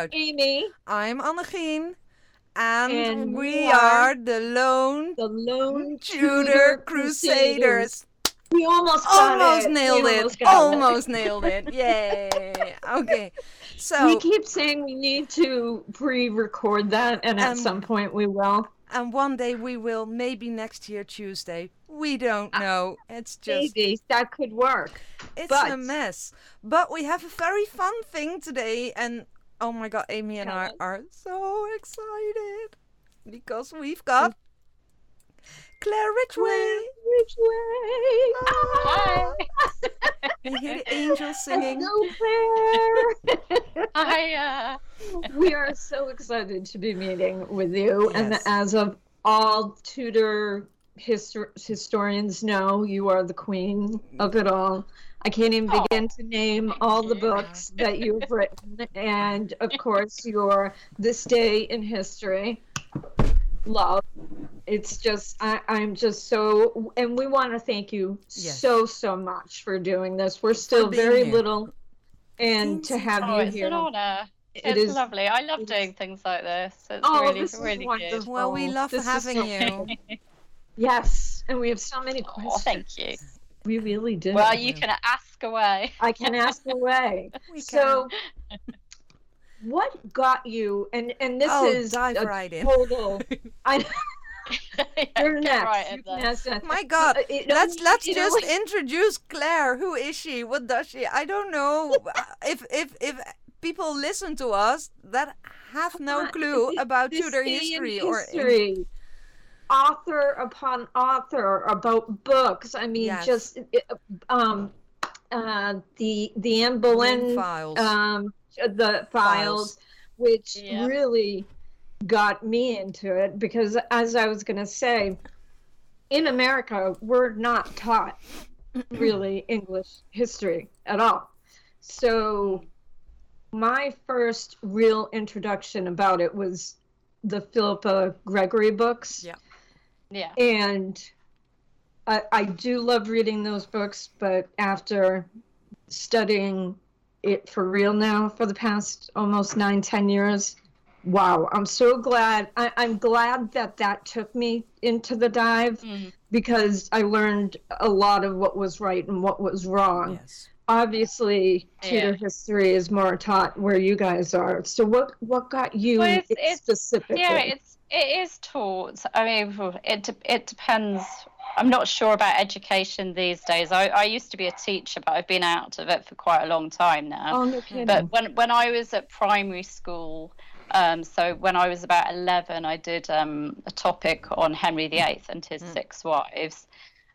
So let's get this I'm right. Amy, I'm Annegien, and, And we we are are the Lone the lone Tudor Crusaders. We almost Almost it. nailed We it. almost Almost nailed it. Yay. Okay. So We keep saying we need to pre-record that, and at some point we will. and one day we will, maybe next year Tuesday. We don't ah, know. It's just Maybe that could work. it's a mess. But we have a very fun thing today, and oh my god, Amy and I are so excited because we've got Claire Ridgway. Which way? Ah. Hi. You hear the angels singing. Hello, Claire. Hi. Uh, we are so excited to be meeting with you, and as of all Tudor histor- historians know, you are the queen of it all. I can't even Aw. begin to name all the books that you've written, and of course, your This Day in History. Love. It's just, I, I'm just so, and we want to thank you Yes. so, so much for doing this. We're still very here. little, and to have oh, you it's here. an honour. It It's is- lovely. I love it is- doing things like this. It's Oh, really, this is really good. wonderful. Well, we love This having so you. Yes, and we have so many questions. Oh, thank you. We really do. Well, you can ask away. I can ask away. We so, what got you? And and this Oh, is dive a right in. total. I Yeah, you're next. right in you can ask next. My God, Uh, it let's only- let's it just only- introduce Claire. Who is she? What does she? I don't know. if if if people listen to us that have no clue about Tudor day in history or history. Author upon author about books. I mean, Yes. just um, uh, the the Anne Boleyn files. um, the Files. files, which Yeah. really got me into it because, as I was going to say, in America, we're not taught really English history at all. So, my first real introduction about it was the Philippa Gregory books. Yeah. Yeah. And I, I do love reading those books, but after studying it for real now for the past almost nine, ten years, wow, I'm so glad. I, I'm glad that that took me into the dive Mm. because I learned a lot of what was right and what was wrong. yes. Obviously, Tudor Yeah. history is more taught where you guys are. So, what what got you Well, it's- it's- specifically? Yeah, it's it is taught. I mean, it de- it depends. I'm not sure about education these days. I, I used to be a teacher, but I've been out of it for quite a long time now. oh, no kidding. But when when I was at primary school, um, so when I was about eleven, I did um, a topic on Henry VIII and his Mm. six wives,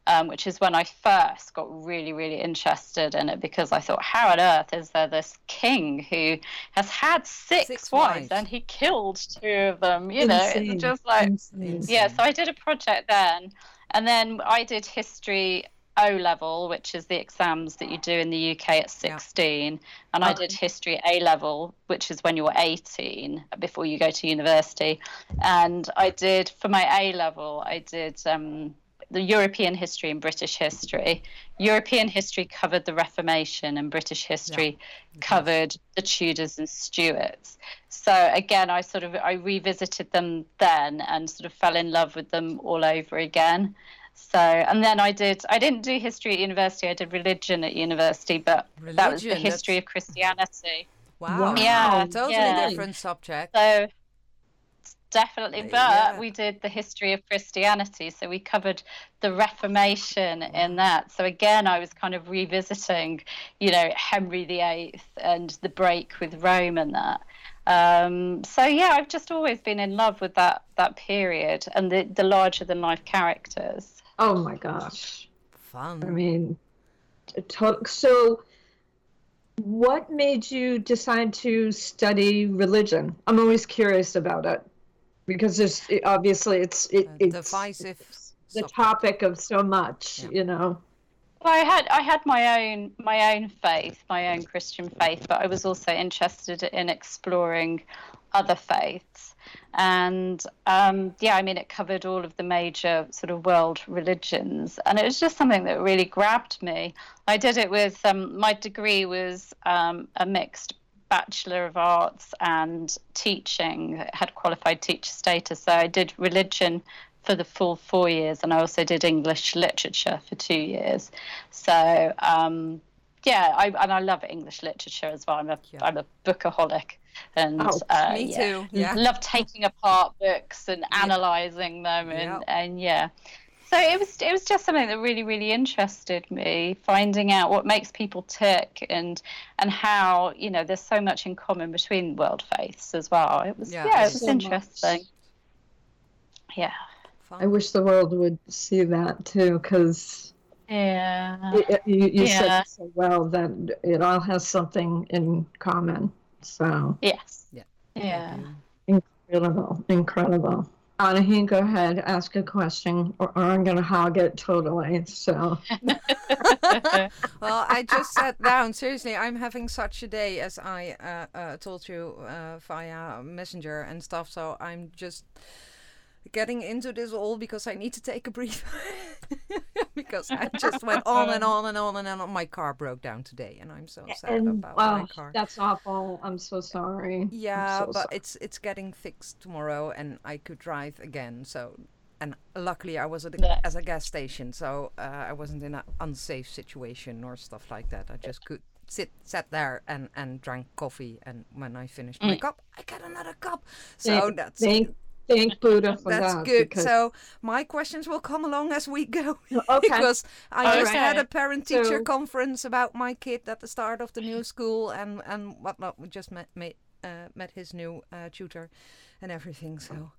um, which is when I first got really really interested in it because I thought, how on earth is there this king who has had six, Six wives, wives. and he killed two of them? You know, it's just like Insane. yeah, so I did a project then, and then I did history O level, which is the exams that you do in the UK at 16, and I did history A level, which is when you're 18 before you go to university, and I did for my A level, I did. Um, the European history and British history. European history covered the Reformation, and British history mm-hmm. covered the Tudors and Stuarts. So again, I sort of I revisited them then and sort of fell in love with them all over again. So and then I did I didn't do history at university. I did religion at university, but that was the history that's- of Christianity. Wow. Wow. Yeah, Totally yeah. different subject. So definitely, but yeah. we did the history of Christianity, so we covered the Reformation in that. So again, I was kind of revisiting, you know, Henry VIII and the break with Rome and that. Um, so yeah, I've just always been in love with that that period and the the larger than life characters. Oh my gosh. Fun! I mean, t- to- so what made you decide to study religion? I'm always curious about it because there's obviously it's it, A it's divisive the subject. topic of so much, Yeah. you know. Well, I had I had my own my own faith, my own Christian faith, but I was also interested in exploring other faiths, and um, yeah, I mean, it covered all of the major sort of world religions, and it was just something that really grabbed me. I did it with um, my degree was um, a mixed Bachelor of Arts and teaching, had qualified teacher status. So I did religion for the full four years, and I also did English literature for two years. So um, yeah, I, and I love English literature as well. I'm a Yeah. am a bookaholic, and Oh, uh, Me yeah. too. Yeah. love taking apart books and analysing them, and and yeah. So it was it was just something that really really interested me, finding out what makes people tick and and how you know there's so much in common between world faiths as well. It was Yeah, yeah, it it was So much. interesting. Yeah. I wish the world would see that too, because Yeah. you, you said Yeah. it so well that it all has something in common. So Yes. Yeah. Yeah. incredible, incredible. Anahi, go ahead, ask a question, or, or I'm going to hog it totally. So well, I just sat down. Seriously, I'm having such a day, as I uh, uh, told you uh, via Messenger and stuff. So I'm just getting into this all because I need to take a breather. because I just went on and on and on and on. My car broke down today, and I'm so sad and about my car. that's awful. I'm so sorry. Yeah, so but sorry. it's it's getting fixed tomorrow, and I could drive again. So, and luckily I was at a, as a gas station, so uh, I wasn't in an unsafe situation or stuff like that. I just could sit sat there and and drank coffee, and when I finished my Mm. cup, I got another cup. So Thank- that's thank thank Buddha for that's that. good. because- So my questions will come along as we go. okay, because I just had a parent teacher So- conference about my kid at the start of the new school and and whatnot. We just met met, uh, met his new uh, tutor and everything. So,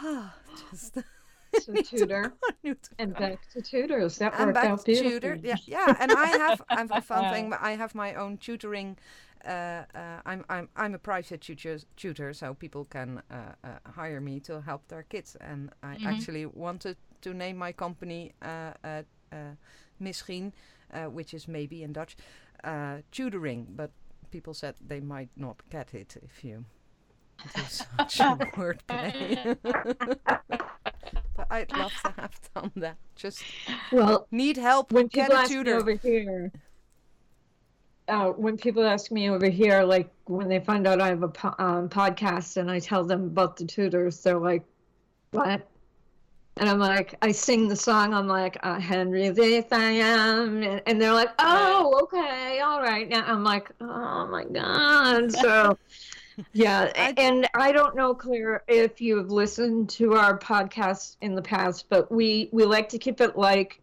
just so tutor tutor. and back to tutors. That and worked back out to beautifully. tutor. Yeah, yeah. And I have I have a fun thing. but I have my own tutoring. Uh, uh, I'm I'm I'm a private tutor, tutor, so people can uh, uh, hire me to help their kids. And I Mhm. actually wanted to name my company uh, uh, uh, Misschien, uh, which is maybe in Dutch, uh, tutoring. But people said they might not get it if you do such a wordplay. but I'd love to have done that. Just Well, need help. when get people a tutor. over here, uh, when people ask me over here, like when they find out I have a po- um, podcast and I tell them about the Tudors, they're like, "What?" And I'm like, I sing the song. I'm like, uh, Henry, this I am, and, and they're like, "Oh, okay, all right." Now I'm like, "Oh my god!" So. Yeah, I- and I don't know, Claire, if you've listened to our podcast in the past, but we we like to keep it like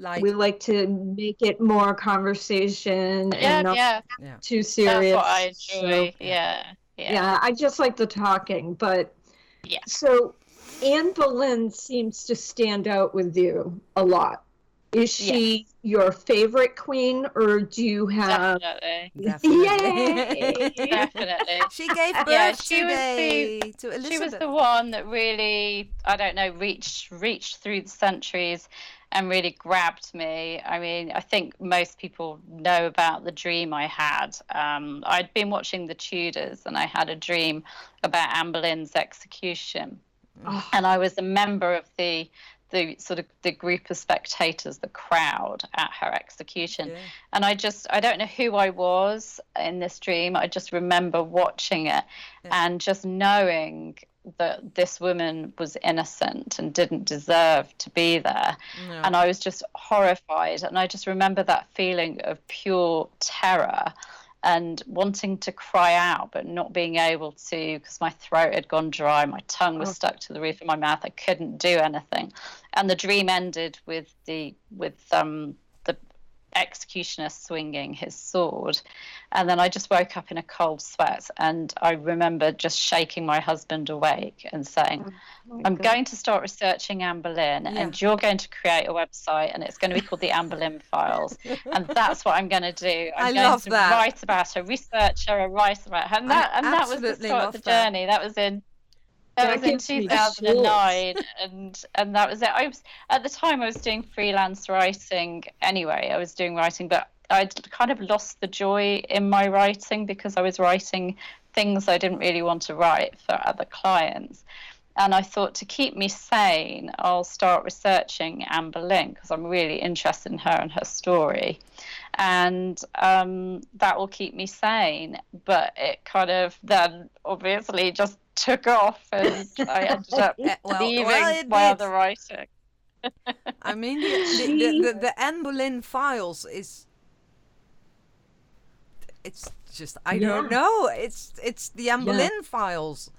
like we like to make it more conversation Yeah, and not yeah. yeah. too serious. That's what I So, enjoy. yeah. Yeah. yeah, I just like the talking, but Yeah. So Anne Boleyn seems to stand out with you a lot. Is she your favorite queen, or do you have? Definitely. Definitely. Yay! Definitely. she gave birth Yeah, she was today to Elizabeth. She was the one that really, I don't know, reached reached through the centuries and really grabbed me. I mean, I think most people know about the dream I had. Um, I'd been watching The Tudors and I had a dream about Anne Boleyn's execution. Oh, And I was a member of the the sort of the group of spectators, the crowd at her execution Yeah. and I just I don't know who I was in this dream. I just remember watching it Yeah. and just knowing that this woman was innocent and didn't deserve to be there. No. And I was just horrified. And I just remember that feeling of pure terror and wanting to cry out, but not being able to because my throat had gone dry. My tongue was Oh. stuck to the roof of my mouth. I couldn't do anything. And the dream ended with the with um executioner swinging his sword. And then I just woke up in a cold sweat. And I remember just shaking my husband awake and saying, oh, my I'm God. going to start researching Anne Boleyn, Yeah. and you're going to create a website, and it's going to be called the Anne Boleyn Files, and that's what I'm going to do. I'm I going love to that. write about her, research her, and write about her, and I that and that was the start of the that. journey. That was in that That was in 2009, and and that was it. I was at the time I was doing freelance writing anyway. I was doing writing, but I'd kind of lost the joy in my writing because I was writing things I didn't really want to write for other clients. and I thought to keep me sane, I'll start researching Anne Boleyn because I'm really interested in her and her story, and um, that will keep me sane. But it kind of then obviously just took off, and I ended up well, leaving well, my other writing. I mean, the, the, the, the, Anne Boleyn files is. It's just I yeah. don't know. It's it's the Anne Boleyn yeah. files.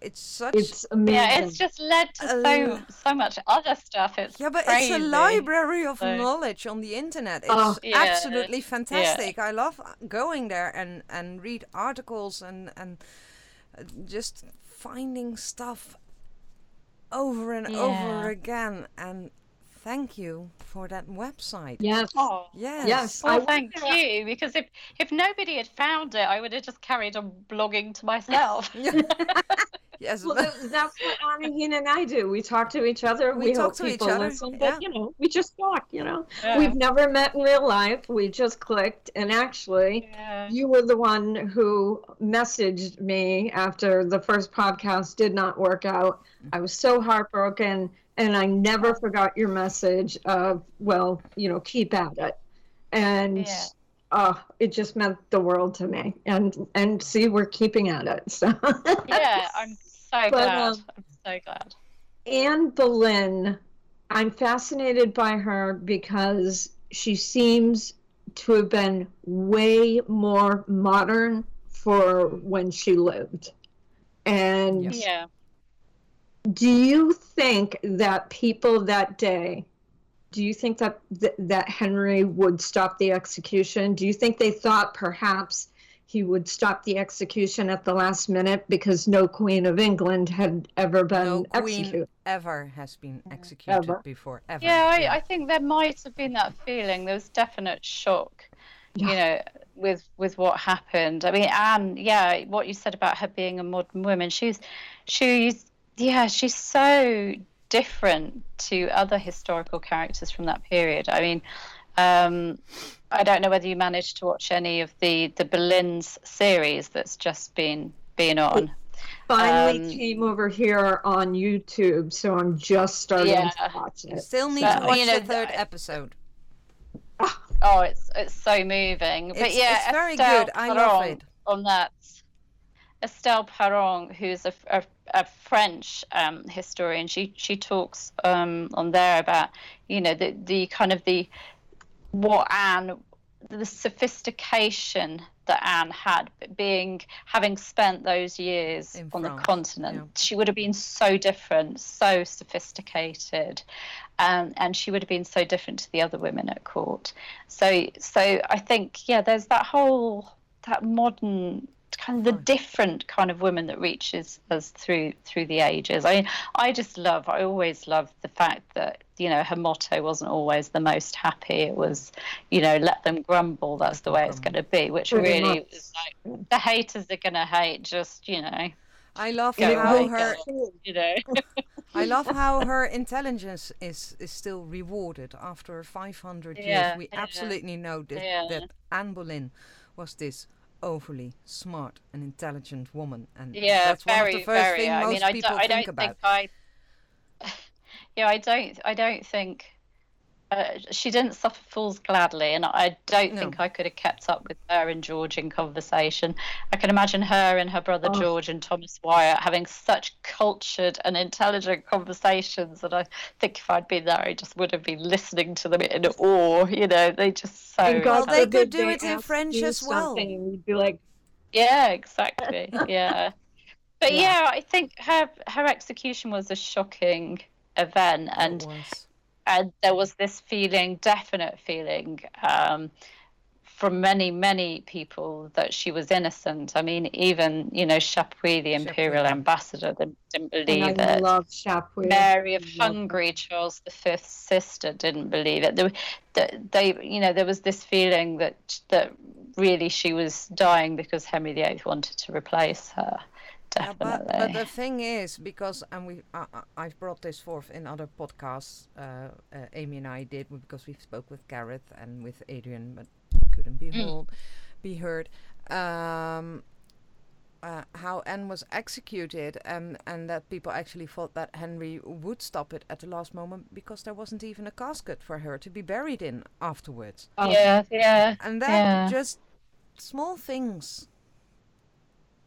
It's such. It's amazing. Yeah, it's just led to uh, so so much other stuff. It's yeah, but crazy. it's a library of so. knowledge on the internet. It's oh, yeah, absolutely fantastic. Yeah. I love going there and and read articles and and just finding stuff over and yeah. over again and thank you for that website. Yes. Oh, yes. Yes. Well, thank you. Because if if nobody had found it, I would have just carried on blogging to myself. Yes, well, that's what Annegien and I do. We talk to each other. We, we talk to each other. Listen, yeah. But you know, we just talk. You know, yeah. we've never met in real life. We just clicked, and actually, yeah. you were the one who messaged me after the first podcast did not work out. I was so heartbroken, and I never forgot your message of, well, you know, keep at it, and. Uh, it just meant the world to me, and and see, we're keeping at it. So yeah, I'm so but, glad. Um, I'm so glad. Anne Boleyn, I'm fascinated by her because she seems to have been way more modern for when she lived. And yeah. do you think that people that day do you think that th- that Henry would stop the execution? Do you think they thought perhaps he would stop the execution at the last minute because no Queen of England had ever been no queen executed. ever has been executed ever. before. Ever. Yeah, I, I, think there might have been that feeling. There was definite shock, yeah. you know, with with what happened. I mean, Anne, yeah, what you said about her being a modern woman, she's she's yeah, she's so different to other historical characters from that period. I mean. Um, I don't know whether you managed to watch any of the the Boleyn's series that's just been been on. Finally um, came over here on YouTube, so I'm just starting yeah. to watch it. Still need to watch you know, the third episode. Oh, it's it's so moving. It's, but yeah, it's very Estelle good. I love it. On that, Estelle Paranque, who's a, a, a French um, historian, she she talks um, on there about you know the the kind of the what Anne, the sophistication that Anne had, being having spent those years In on France, the continent, yeah. she would have been so different, so sophisticated, um, and she would have been so different to the other women at court. So, so I think, yeah, there's that whole that modern kind of the different kind of woman that reaches us through through the ages. I I just love I always love the fact that you know her motto wasn't always the most happy. It was you know let them grumble. That's the way it's going to be. Which Pretty really much. is like the haters are going to hate. Just you know. I love how her you know. I love how her intelligence is is still rewarded after 500 yeah, years. We yeah. absolutely know that, yeah. that Anne Boleyn was this overly smart and intelligent woman, and yeah, that's very, one of the first very. things most I mean, people I, think don't about. Think I, yeah, I don't. I don't think uh, she didn't suffer fools gladly, and I don't no. think I could have kept up with her and George in conversation. I can imagine her and her brother oh. George and Thomas Wyatt having such cultured and intelligent conversations that I think if I'd been there, I just would have been listening to them in awe. You know, they just so. well, they could do it in French as well. You'd be like, yeah, exactly, yeah. But yeah. yeah, I think her her execution was a shocking event, and and there was this feeling, definite feeling, um, from many, many people that she was innocent. I mean, even you know, Chapuis, the imperial Chapuis. ambassador, didn't, didn't believe and I it. love Chapuis. Mary of Hungary, Charles V's sister, didn't believe it. They, they, you know, there was this feeling that that really she was dying because Henry VIII wanted to replace her. Definitely. Yeah, but, but the thing is, because and we, uh, I've brought this forth in other podcasts. Uh, uh, Amy and I did because we spoke with Gareth and with Adrian, but couldn't be mm. heard. Be heard. Um, uh, how Anne was executed, um, and that people actually thought that Henry would stop it at the last moment because there wasn't even a casket for her to be buried in afterwards. Oh. Yeah, yeah. And that yeah. just small things.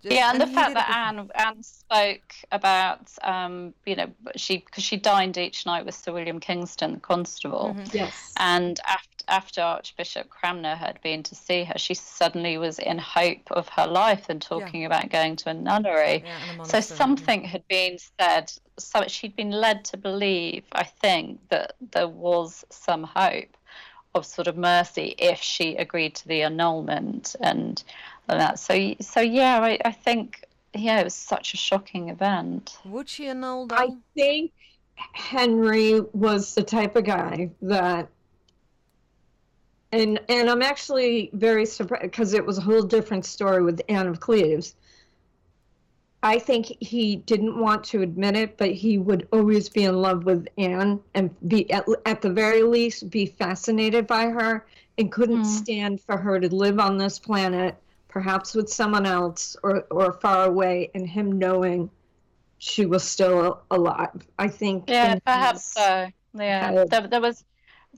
Just, yeah, and, and the fact that Anne Anne spoke about, um, you know, she because she dined each night with Sir William Kingston, the constable. Mm-hmm. Yes. And after after Archbishop Cranmer had been to see her, she suddenly was in hope of her life and talking yeah. about going to a nunnery. Yeah, so something had been said. So she'd been led to believe, I think, that there was some hope of sort of mercy if she agreed to the annulment and, and that. So, so yeah, I, I think yeah, it was such a shocking event. Would she annul? Though? I think Henry was the type of guy that and and I'm actually very surprised because it was a whole different story with Anne of Cleves. I think he didn't want to admit it, but he would always be in love with Anne and be at, at the very least be fascinated by her and couldn't mm. stand for her to live on this planet, perhaps with someone else or or far away, and him knowing she was still alive. I think. Yeah, perhaps so. Yeah, there, there was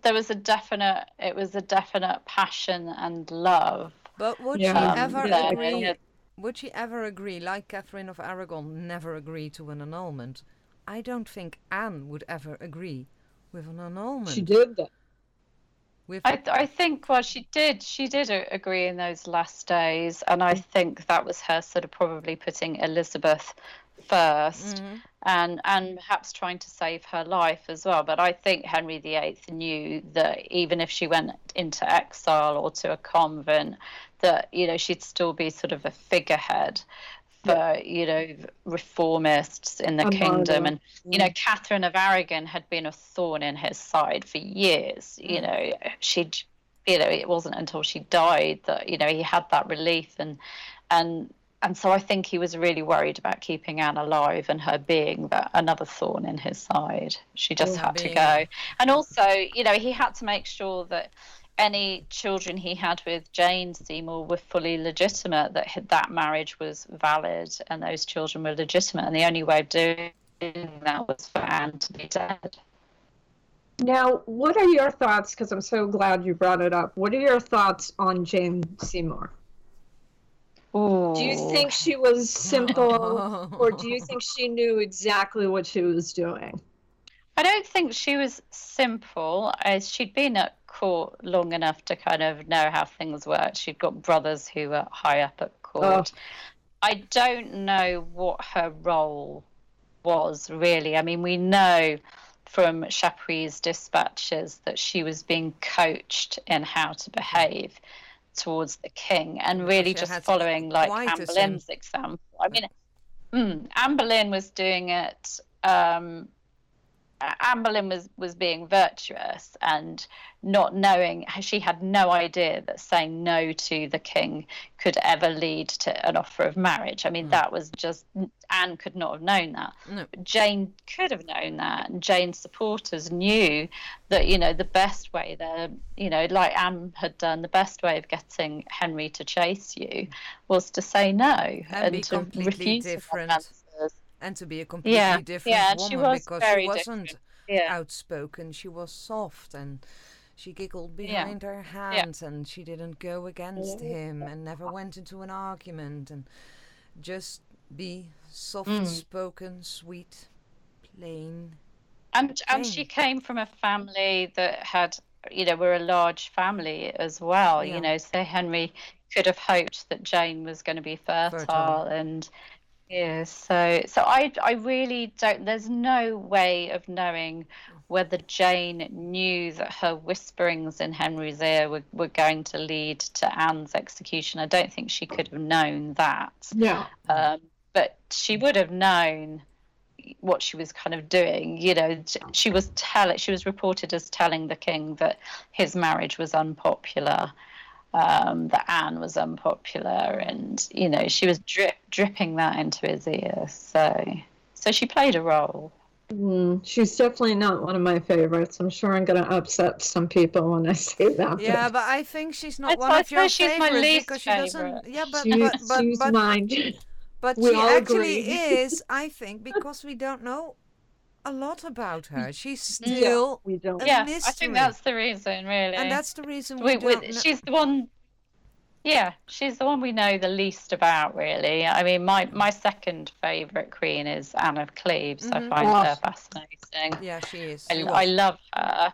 there was a definite it was a definite passion and love. But would yeah. she ever agree? Would she ever agree, like Catherine of Aragon never agreed to an annulment? I don't think Anne would ever agree with an annulment. She did. With I, I think well she did she did agree in those last days and I think that was her sort of probably putting Elizabeth 1st mm-hmm. and and perhaps trying to save her life as well. But i think henry viii knew that even if she went into exile or to a convent that you know she'd still be sort of a figurehead for you know reformists in the kingdom and you know catherine of aragon had been a thorn in his side for years you mm. know she'd you know it wasn't until she died that you know he had that relief and and and so I think he was really worried about keeping Anne alive and her being that another thorn in his side. She just oh, had being. to go. And also, you know, he had to make sure that any children he had with Jane Seymour were fully legitimate, that that marriage was valid and those children were legitimate. And the only way of doing that was for Anne to be dead. Now, what are your thoughts? Because I'm so glad you brought it up. What are your thoughts on Jane Seymour? Ooh. Do you think she was simple, or do you think she knew exactly what she was doing? I don't think she was simple, as she'd been at court long enough to kind of know how things worked. She'd got brothers who were high up at court. Oh. I don't know what her role was really. I mean, we know from Chapuis's dispatches that she was being coached in how to behave towards the king and really just following like Anne Boleyn's example. I mean, mm, Anne Boleyn was doing it um, Anne Boleyn was was being virtuous and not knowing she had no idea that saying no to the king could ever lead to an offer of marriage. I mean, mm. that was just Anne could not have known that. No. Jane could have known that, and Jane's supporters knew that you know the best way there, you know, like Anne had done, the best way of getting Henry to chase you was to say no and, and to refuse different and to be a completely yeah. different yeah, woman she was because she wasn't yeah. outspoken. She was soft and she giggled behind her hands and she didn't go against him and never went into an argument and just be soft mm. spoken, sweet, plain. And and she came from a family that had you know, were a large family as well, you know, so Henry could have hoped that Jane was going to be fertile, fertile. and yeah, so so I I really don't. There's no way of knowing whether Jane knew that her whisperings in Henry's ear were, were going to lead to Anne's execution. I don't think she could have known that. Yeah. Um, but she would have known what she was kind of doing. You know, she was tell she was reported as telling the king that his marriage was unpopular um, that Anne was unpopular, and you know she was drip, dripping that into his ear. So, so she played a role. Mm, she's definitely not one of my favorites. I'm sure I'm going to upset some people when I say that. Yeah, but, but I think she's not one of your she's favorites my least because favorite. she doesn't. Yeah, but she's, but, but, she's but mine. But We she all actually agree. is, I think, because we don't know a lot about her. She's still we don't. a yeah, I think that's the reason, really. and that's the reason we, we, we, don't know. she's the one. Yeah, she's the one we know the least about, really. I mean, my my second favourite queen is Anne of Cleves. I Mhm. find Oh. her fascinating. Yeah, she is. I, She I love her.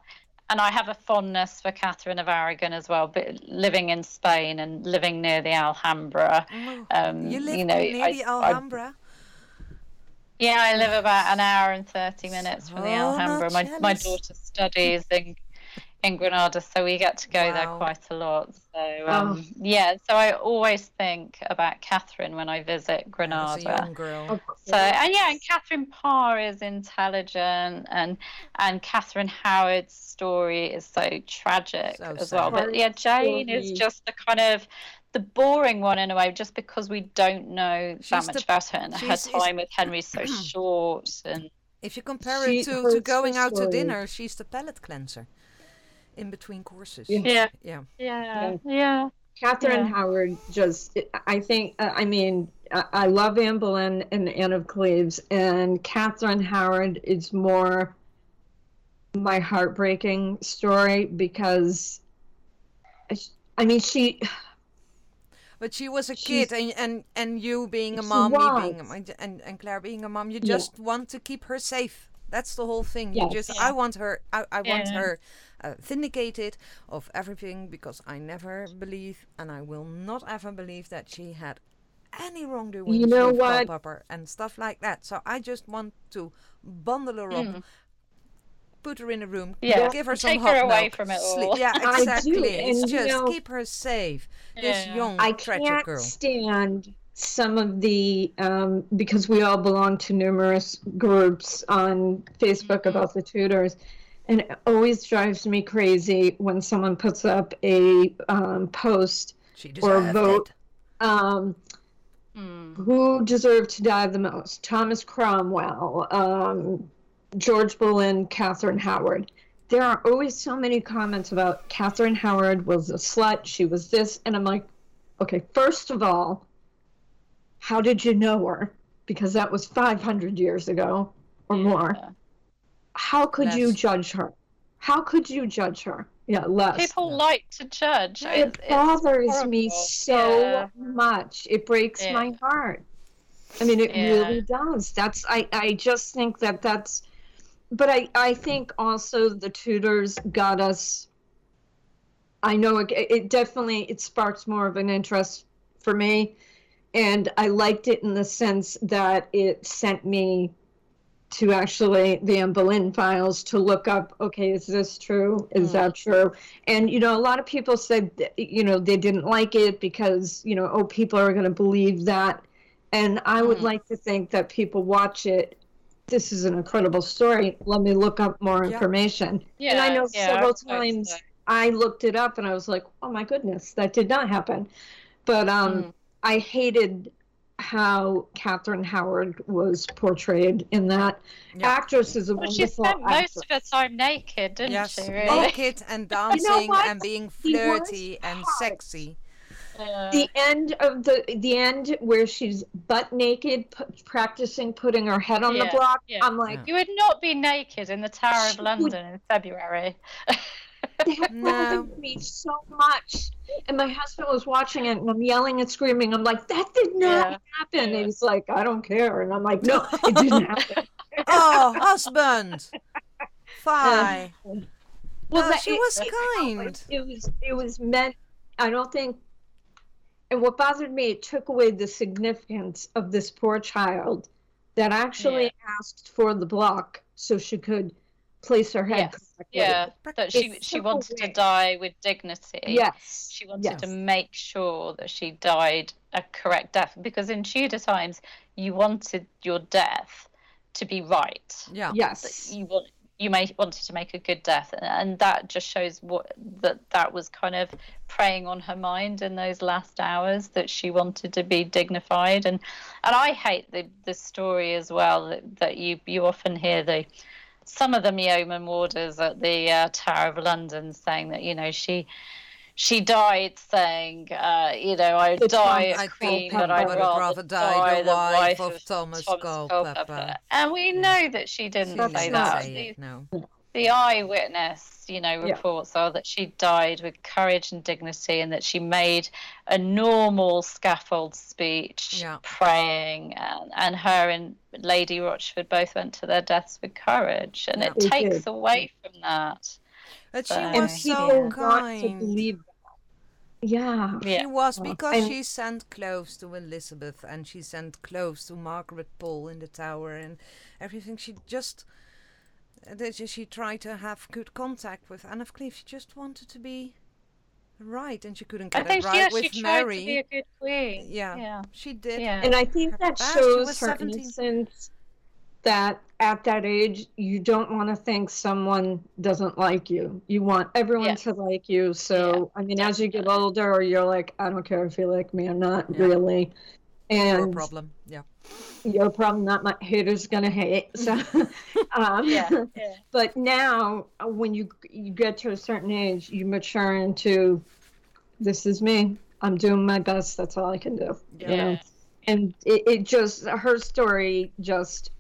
And I have a fondness for Catherine of Aragon as well, but living in Spain and living near the Alhambra. Oh, Um, you live you know, near I- the I- Alhambra. Yeah, I live about an hour and 30 minutes from the Alhambra. My, my daughter studies in, in Granada, so we get to go there quite a lot. So, um, yeah, so I always think about Catherine when I visit As a Granada. young girl. So and yeah, and Catherine Parr is intelligent, and and Catherine Howard's story is so tragic So as sad. well. But yeah, Jane is just the kind of the boring one in a way, just because we don't know She's that much the- about her, and her time with Henry's so short, and If you compare She- it to, to going out to dinner, she's the palate cleanser in between courses. Yeah. yeah, Yeah. yeah, yeah. Catherine Yeah. Howard just, I think, uh, I mean, I I love Anne Boleyn and Anne of Cleves, and Catherine Howard is more my heartbreaking story because, I mean, she, But she was a She's- kid, and, and and you being a mom, me being a, and and Claire being a mom, you Yeah. just want to keep her safe. That's the whole thing. You just, Yeah. I want her, I, I want Yeah. her uh, vindicated of everything because I never believe, and I will not ever believe that she had any wrongdoing You know what? And stuff like that. So I just want to bundle her up. Mm. Put her in a room, Yeah, give her some take hot her away milk, from it sleep- all. Yeah, I do, exactly. it's and, you just know- keep her safe. This Yeah. young I tragic can't girl. stand some of the um, because we all belong to numerous groups on Facebook Mhm. about the Tudors, and it always drives me crazy when someone puts up a um, post or deserved vote. Um, Mm. who deserved to die the most? Thomas Cromwell, um, George Boleyn, Catherine Howard. There are always so many comments about Catherine Howard was a slut. She was this, and I'm like, okay. First of all, how did you know her? Because that was 500 years ago or more. How could you judge her? How could you judge her? Yeah, less. People Yeah. like to judge. Yeah. it It's- it's bothers me so Yeah. much it breaks Yeah. my heart i mean it Yeah. really does that's i i just think that that's but i i think also the Tudors got us i know it, it definitely it sparks more of an interest for me and i liked it in the sense that it sent me to actually the Anne Boleyn files to look up okay is this true is Mm. that true and you know a lot of people said that, you know they didn't like it because you know oh people are going to believe that and i would Mm. like to think that people watch it this is an incredible story let me look up more Yeah. information Yeah, and i know yeah, several times i looked it up and i was like oh my goodness that did not happen but um Mm. i hated how Catherine Howard was portrayed in that. Yeah. Actress is a Well, she spent actress. most of her time naked, didn't Yes, she? Really? naked and dancing what? and being flirty and part- sexy. Yeah. the end of the the end where she's butt naked p- practicing putting her head on Yeah, the block yeah. i'm like You would not be naked in the Tower She of would- London in February. that No. bothered me so much and my husband was watching it and i'm yelling and screaming i'm like that did not Yeah, happen yeah. and he's like i don't care and i'm like no it didn't happen Oh, husband! Fie. well No, that- she it- was it- kind. it was it was meant i don't think and what bothered me it took away the significance of this poor child that actually Yeah. asked for the block so she could place her head Yes, yeah, that she It's she took wanted to die with dignity. yes She wanted to make sure that she died a correct death because in Tudor times you wanted your death to be right. Yeah. yes You want you may wanted to make a good death, and, that just shows what that that was kind of preying on her mind in those last hours that she wanted to be dignified. And and I hate the the story as well that, that you you often hear the some of the yeoman warders at the uh, Tower of London saying that you know she she died saying, uh, you know, I The die Thomas a queen, but I'd But I'd rather, rather die, die the the wife wife of Thomas Culpeper. Culpeper. And we know that she didn't She That's say that. say The, it, no. the eyewitness, you know, Yeah. reports are that she died with courage and dignity, and that she made a normal scaffold speech, Yeah. praying, and, and her and Lady Rochford both went to their deaths with courage, and Yeah. it They takes did. away from that. But she was people so want to kind. believe that. Yeah. Yeah. She was Uh, because and- she sent clothes to Elizabeth and she sent clothes to Margaret Pole in the tower and everything. She just she- she tried to have good contact with Anne of Cleves. She just wanted to be right, and she couldn't I get think it right yeah, with she tried Mary. to be a good queen. Yeah. yeah, She did. yeah. And I think Her that best, she shows was her 17. innocence that at that age you don't want to think someone doesn't like you. You want everyone Yes. to like you. So I mean as you get older you're like, I don't care if you like me or not Yeah. really. And your problem. Yeah. your problem not my haters gonna hate. So um yeah, yeah. but now uh, when you you get to a certain age you mature into this is me i'm doing my best that's all i can do you know Yeah. and it, it just her story just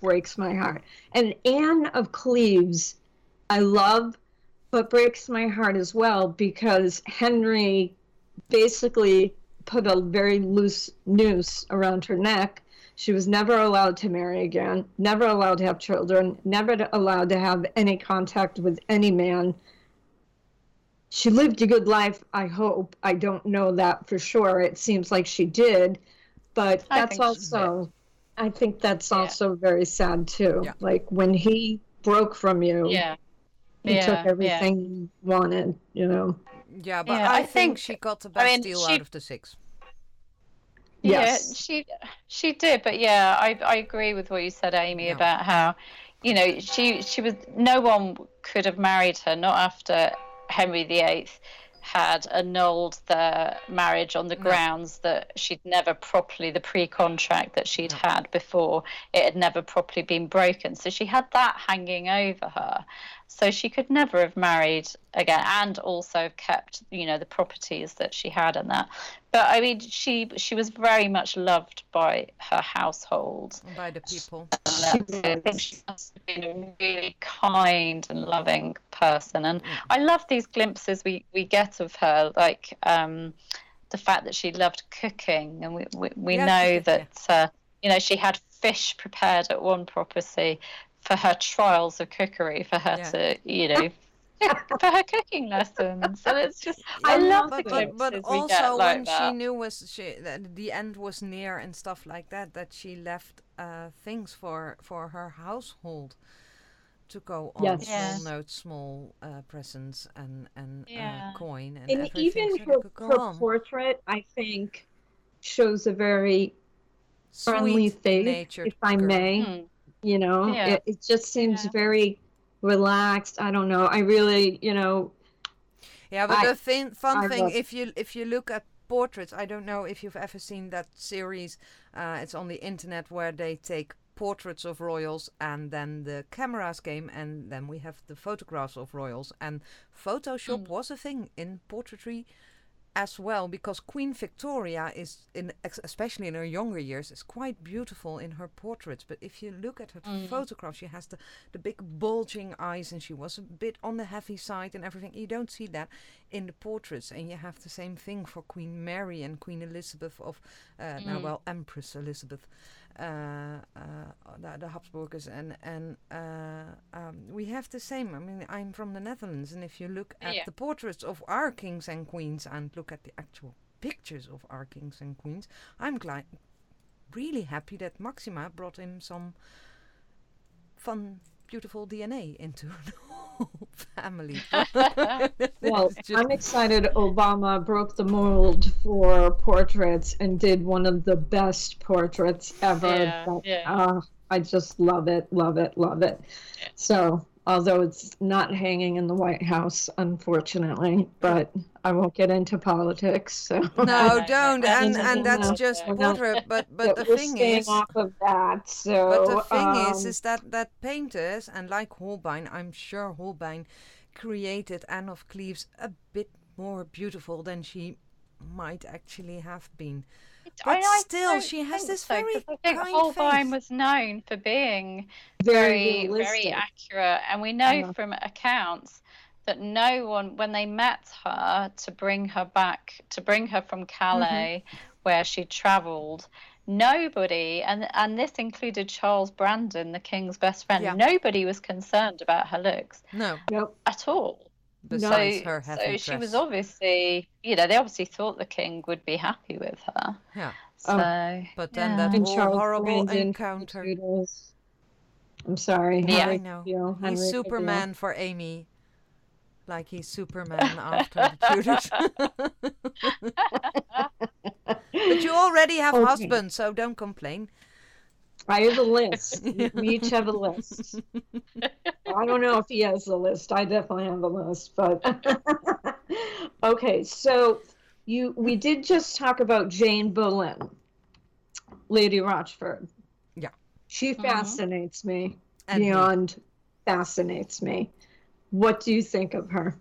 breaks my heart and anne of cleves i love but breaks my heart as well because henry basically put a very loose noose around her neck she was never allowed to marry again, never allowed to have children, never allowed to have any contact with any man. She lived a good life, I hope. I don't know that for sure. It seems like she did, but I that's also, I think that's Yeah. also very sad too. Yeah. Like when he broke from you, yeah. he yeah, took yeah. everything you wanted, you know. Yeah, but Yeah, I, I think, think- she got the I best mean, deal she- out of the six. Yes. Yeah, she she did, but yeah, I I agree with what you said, Amy, Yeah. about how, you know, she she was no one could have married her, not after Henry VIII had annulled their marriage on the grounds that she'd never properly the pre-contract that she'd had before it had never properly been broken. So she had that hanging over her so she could never have married again and also kept you know the properties that she had and that but i mean she she was very much loved by her household by the people. I think she must have been a really kind and loving person. And Yeah. I love these glimpses we, we get of her, like um, the fact that she loved cooking. And we, we, we Yes, know that, uh, you know, she had fish prepared at one property for her trials of cookery, for her Yeah. to, you know, for her cooking lessons. And it's just, I love but- the but, glimpses but we also get like when that. she knew was she that the end was near and stuff like that that she left uh, things for for her household to go on Yes. small Yeah. notes small uh, presents and and Yeah. uh, coin and, and even so her, her on. portrait i think shows a very friendly face natured if i girl. may Hmm. You know Yeah. it, it just seems Yeah. very relaxed i don't know i really you know Yeah, but I- the thing, fun I thing, was- if you if you look at portraits, I don't know if you've ever seen that series. Uh, it's on the internet where they take portraits of royals and then the cameras came and then we have the photographs of royals and Photoshop Mm. was a thing in portraitry as well because Queen Victoria is in especially in her younger years is quite beautiful in her portraits but if you look at her Mm. photographs she has the the big bulging eyes and she was a bit on the heavy side and everything you don't see that in the portraits and you have the same thing for Queen Mary and Queen Elizabeth of uh, now Mm. well Empress Elizabeth the, the Habsburgers and and uh, um, we have the same. I mean, I'm from the Netherlands, and if you look at Yeah. the portraits of our kings and queens and look at the actual pictures of our kings and queens, I'm gli- really happy that Maxima brought in some fun, beautiful DNA into family. well just- i'm excited obama broke the mold for portraits and did one of the best portraits ever Yeah, That- yeah. ah, i just love it love it love it so although it's not hanging in the white house unfortunately but i won't get into politics so no, don't, and and that's just portrait. But but the thing is, off of that. So, But the thing is, um, is that that painters and like Holbein, I'm sure Holbein created Anne of Cleves a bit more beautiful than she might actually have been. I- But I still, don't she has think this so, 'cause very I think kind Holbein face. was known for being Very, very, very accurate, and we know Yeah. from accounts that no one, when they met her to bring her back, to bring her from Calais, mm-hmm. where she travelled, nobody, and and this included Charles Brandon, the king's best friend, Yeah. nobody was concerned about her looks No, Yep. at all. Besides so, her so heavy she was obviously, you know, they obviously thought the king would be happy with her. Yeah. So, Oh. But then yeah. that And whole Charles horrible Brandon, encounter. Tudors. I'm sorry. Yeah. I know. Cavill, Henry He's Cavill. Superman for Amy. Like he's Superman after the Tudors. but you already have Okay. husbands, so don't complain. I have a list. We- we each have a list. I don't know if he has a list. I definitely have a list, but okay. So you, we did just talk about Jane Boleyn, Lady Rochford. Yeah. she Mhm. fascinates me And me. beyond fascinates me. What do you think of her?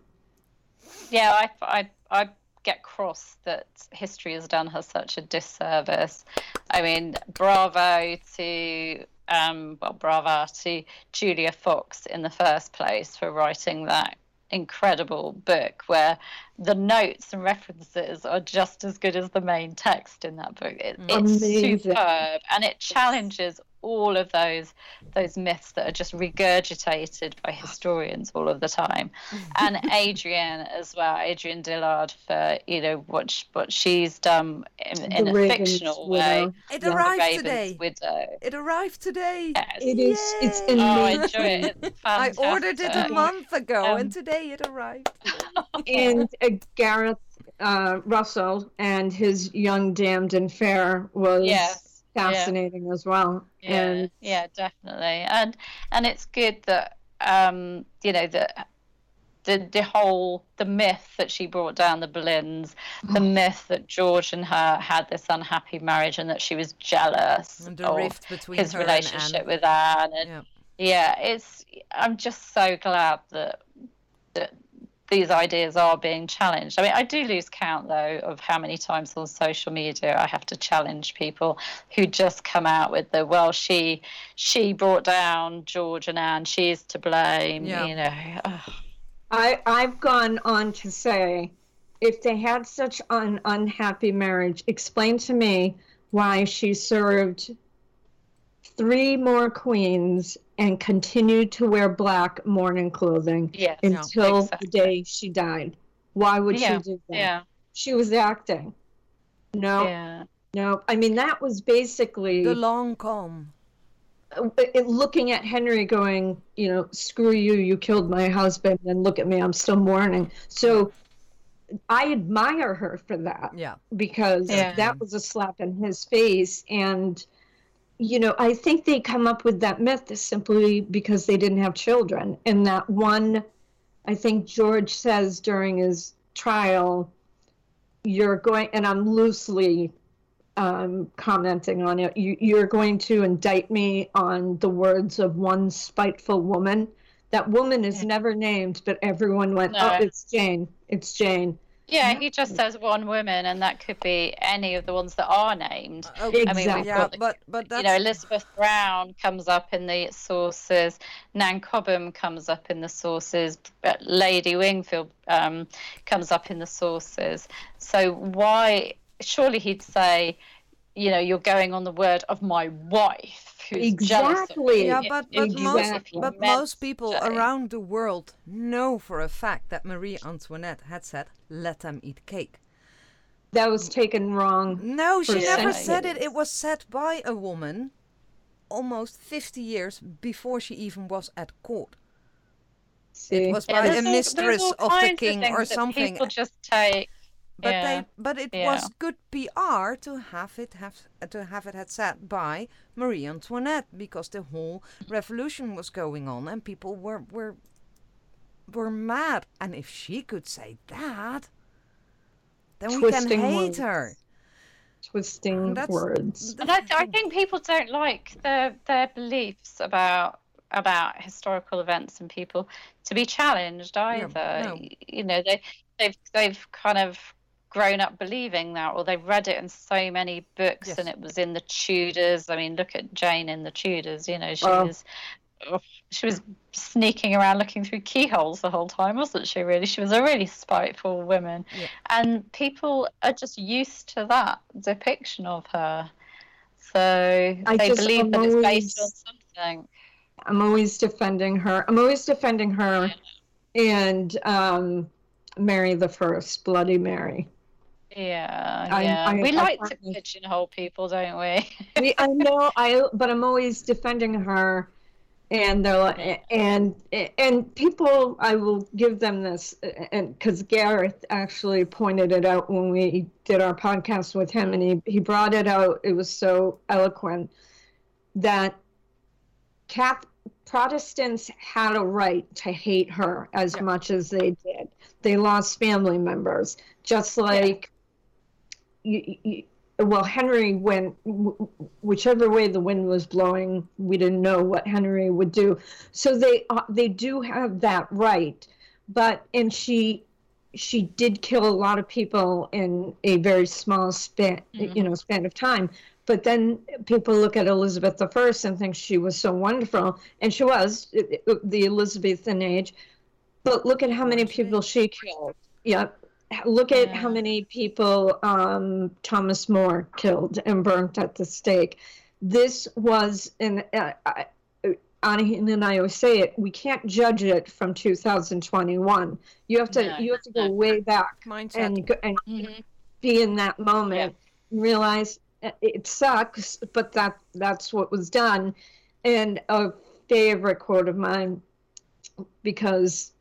yeah, I, I, I get cross that history has done her such a disservice. I mean, bravo to, um, well, bravo to Julia Fox in the first place for writing that incredible book where the notes and references are just as good as the main text in that book. It, it's superb and it challenges all of those those myths that are just regurgitated by historians all of the time and Adrienne as well, Adrienne Dillard for you know what sh- what she's done in, in a Raven's fictional way. It Yeah. Arrived Raven's today. Widow. It arrived today. Yes. It is. It's Yay. Oh, I amazing. enjoy it. It's I ordered it a month ago, Um, and today it arrived. and uh, Gareth uh, Russell and his young damned and fair was Yes. Yeah. fascinating as well. Yeah, And yeah, definitely, and and it's good that um, you know that the the whole the myth that she brought down the Boleyns, the myth that George and her had this unhappy marriage and that she was jealous And the of rift between his relationship and with Anne, and Anne. yeah, it's I'm just so glad that that these ideas are being challenged. I mean, I do lose count though of how many times on social media I have to challenge people who just come out with the well, she she brought down George and Anne, she's to blame. Yeah. You know, Ugh. I, I've gone on to say, if they had such an unhappy marriage, explain to me why she served three more queens and continued to wear black mourning clothing yes, Yeah, until exactly. the day she died. Why would Yeah, she do that? yeah, She was acting. No, yeah, no. I mean, that was basically the long calm. uh, looking at Henry going, you know, screw you, you killed my husband, and look at me, I'm still mourning. So I admire her for that Yeah, because Yeah. that was a slap in his face. And, you know, I think they come up with that myth simply because they didn't have children. And that one, I think George says during his trial, you're going, and I'm loosely um, commenting on it, you, you're going to indict me on the words of one spiteful woman. That woman is never named, but everyone went, No. oh, it's Jane. It's Jane. Yeah. He just says one woman, and that could be any of the ones that are named. okay. I mean, we've yeah, got the but but that's you know, Elizabeth Brown comes up in the sources, Nan Cobham comes up in the sources, Lady Wingfield um, comes up in the sources. So why? Surely he'd say, you know, you're going on the word of my wife, who's Exactly. Yeah, but, but if most but most people to. around the world know for a fact that Marie Antoinette had said, "Let them eat cake." That was taken wrong. No, she For never said it. It was said by a woman, almost fifty years before she even was at court. See, It was by there's a mistress there's all of the king things or something. People just take. But yeah. they, but it Yeah. was good PR to have it have to have it had said by Marie Antoinette because the whole revolution was going on and people were were were mad. And if she could say that, then we can Twisting hate words. her. twisting That's- words. And I, I think people don't like their their beliefs about about historical events and people to be challenged either. Yeah, no. You know, they they've they've kind of grown up believing that, or they've read it in so many books, yes. and it was in the Tudors. I mean, look at Jane in the Tudors. You know, she was she was sneaking around looking through keyholes the whole time, wasn't she? Really, she was a really spiteful woman, yeah. and people are just used to that depiction of her. So I they believe that always, it's based on something. I'm always defending her. I'm always defending her, and um, Mary the First, Bloody Mary. Yeah, I, yeah. I, we I, like to pigeonhole people, don't we? we? I know. I but I'm always defending her, and they're like, and and people. I will give them this, and because Gareth actually pointed it out when we did our podcast with him, and he he brought it out. It was so eloquent that Catholic Protestants had a right to hate her as yeah. much as they did. They lost family members, just like you, you, well, Henry went whichever way the wind was blowing. We didn't know what Henry would do, so they uh, they do have that right. But and she she did kill a lot of people in a very small span mm-hmm. you know span of time. But then people look at Elizabeth I and think she was so wonderful, and she was the Elizabethan age. But look at how many people she killed. Yeah, look at yeah. how many people um, Thomas More killed and burnt at the stake. This was, and uh, Anna and I always say it, we can't judge it from 2021. You have to, you have to go way back Mindset. and, and mm-hmm. be in that moment, yeah. realize uh, it sucks, but that that's what was done. And a favorite quote of mine, because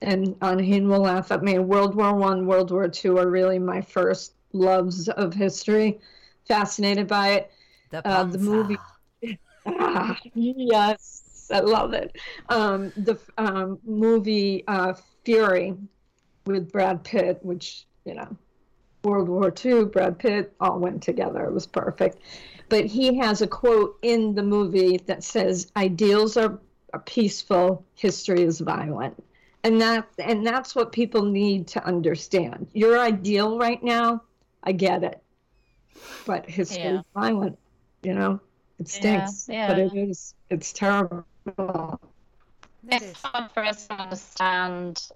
and on Anahin will laugh at me. World War One, World War Two are really my first loves of history. Fascinated by it. The, uh, the movie. ah, yes, I love it. Um, the um, movie uh, Fury with Brad Pitt, which you know, World War Two, Brad Pitt all went together. It was perfect. But he has a quote in the movie that says, "Ideals are peaceful. History is violent." And that and that's what people need to understand. Your ideal right now i get it. But history yeah. is violent you know? It stinks yeah, yeah. but it is it's terrible. It's hard for us to understand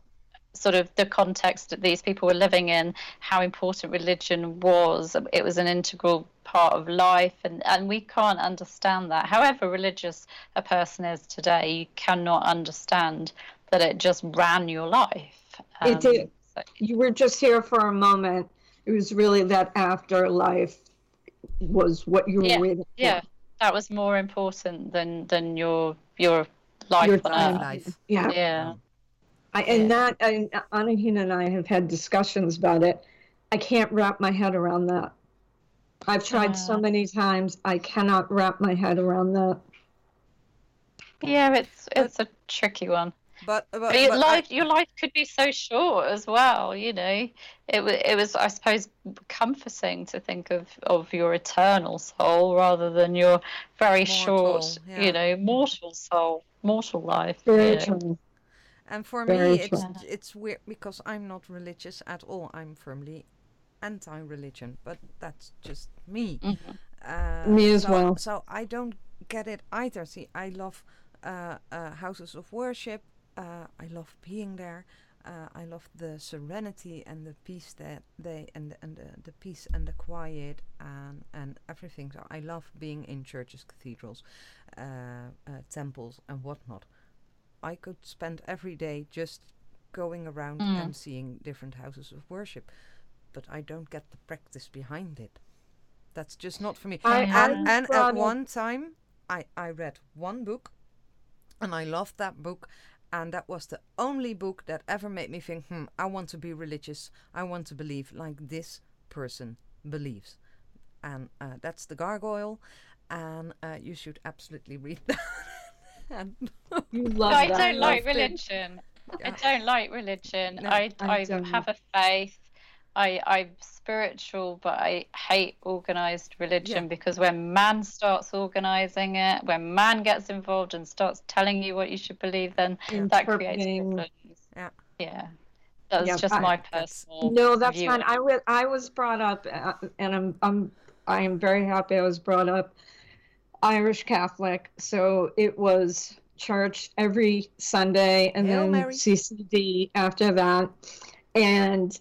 sort of the context that these people were living in how important religion was. It was an integral part of life and, and we can't understand that. However religious a person is today you cannot understand that it just ran your life. Um, it did. So. You were just here for a moment. It was really that afterlife was what you were yeah, waiting for. Yeah, that was more important than than your your life your on Life. Yeah. Yeah. I, and yeah. that, and Anahin and I have had discussions about it. I can't wrap my head around that. I've tried uh, so many times. I cannot wrap my head around that. Yeah, it's it's a tricky one. But, but, but, but life, I, your life could be so short as well. You know, it was it was I suppose comforting to think of of your eternal soul rather than your very mortal, short, yeah. you know, mortal soul, mortal life. Very. And for very me, it's it's weird because I'm not religious at all. I'm firmly anti-religion, but that's just me. Mm-hmm. Uh, me as so, well. So I don't get it either. See, I love uh, uh, houses of worship. Uh, I love being there. Uh, I love the serenity and the peace that they and the, and the, the peace and the quiet and and everything. So I love being in churches, cathedrals, uh, uh temples, and whatnot. I could spend every day just going around mm. and seeing different houses of worship, but I don't get the practice behind it. That's just not for me. I and and at one time, I I read one book, and I loved that book, and that was the only book that ever made me think, hmm, I want to be religious. I want to believe like this person believes. And uh, that's The Gargoyle. And uh, you should absolutely read that. you love I don't like religion. I don't like religion. No, I, I, I have a faith. I I'm spiritual, but I hate organized religion Yeah. because when man starts organizing it, when man gets involved and starts telling you what you should believe, then that creates problems. Yeah. Yeah. That's Yeah, just I- my personal. No, that's view. fine. I was I was brought up, uh, and I'm I'm I am very happy I was brought up Irish Catholic. So it was church every Sunday, and Hail then Mary. CCD after that. And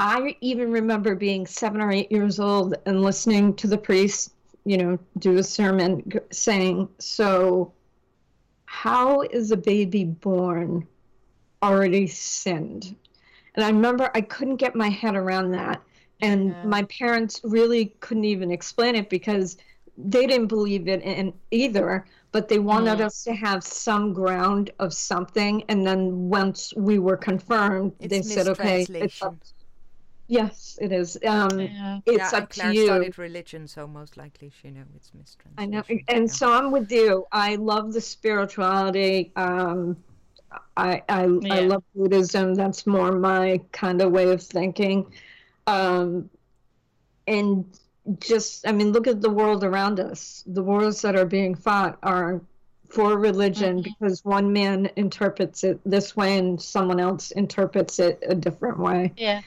I even remember being seven or eight years old and listening to the priest, you know, do a sermon saying, "So, how is a baby born already sinned?" And I remember I couldn't get my head around that. And Yeah. my parents really couldn't even explain it because they didn't believe it in either, but they wanted Mm. us to have some ground of something. And then once we were confirmed, It's they said, okay, it's up. Mistranslation. Yes, it is. Um, Yeah. it's yeah, up Claire to you. studied religion, so most likely she knows it's mistranslation. I know, and Yeah. so I'm with you. I love the spirituality. Um, I I, I love Buddhism. That's more my kind of way of thinking. Um, and just, I mean, look at the world around us. The wars that are being fought are for religion Mhm. because one man interprets it this way and someone else interprets it a different way. Yeah.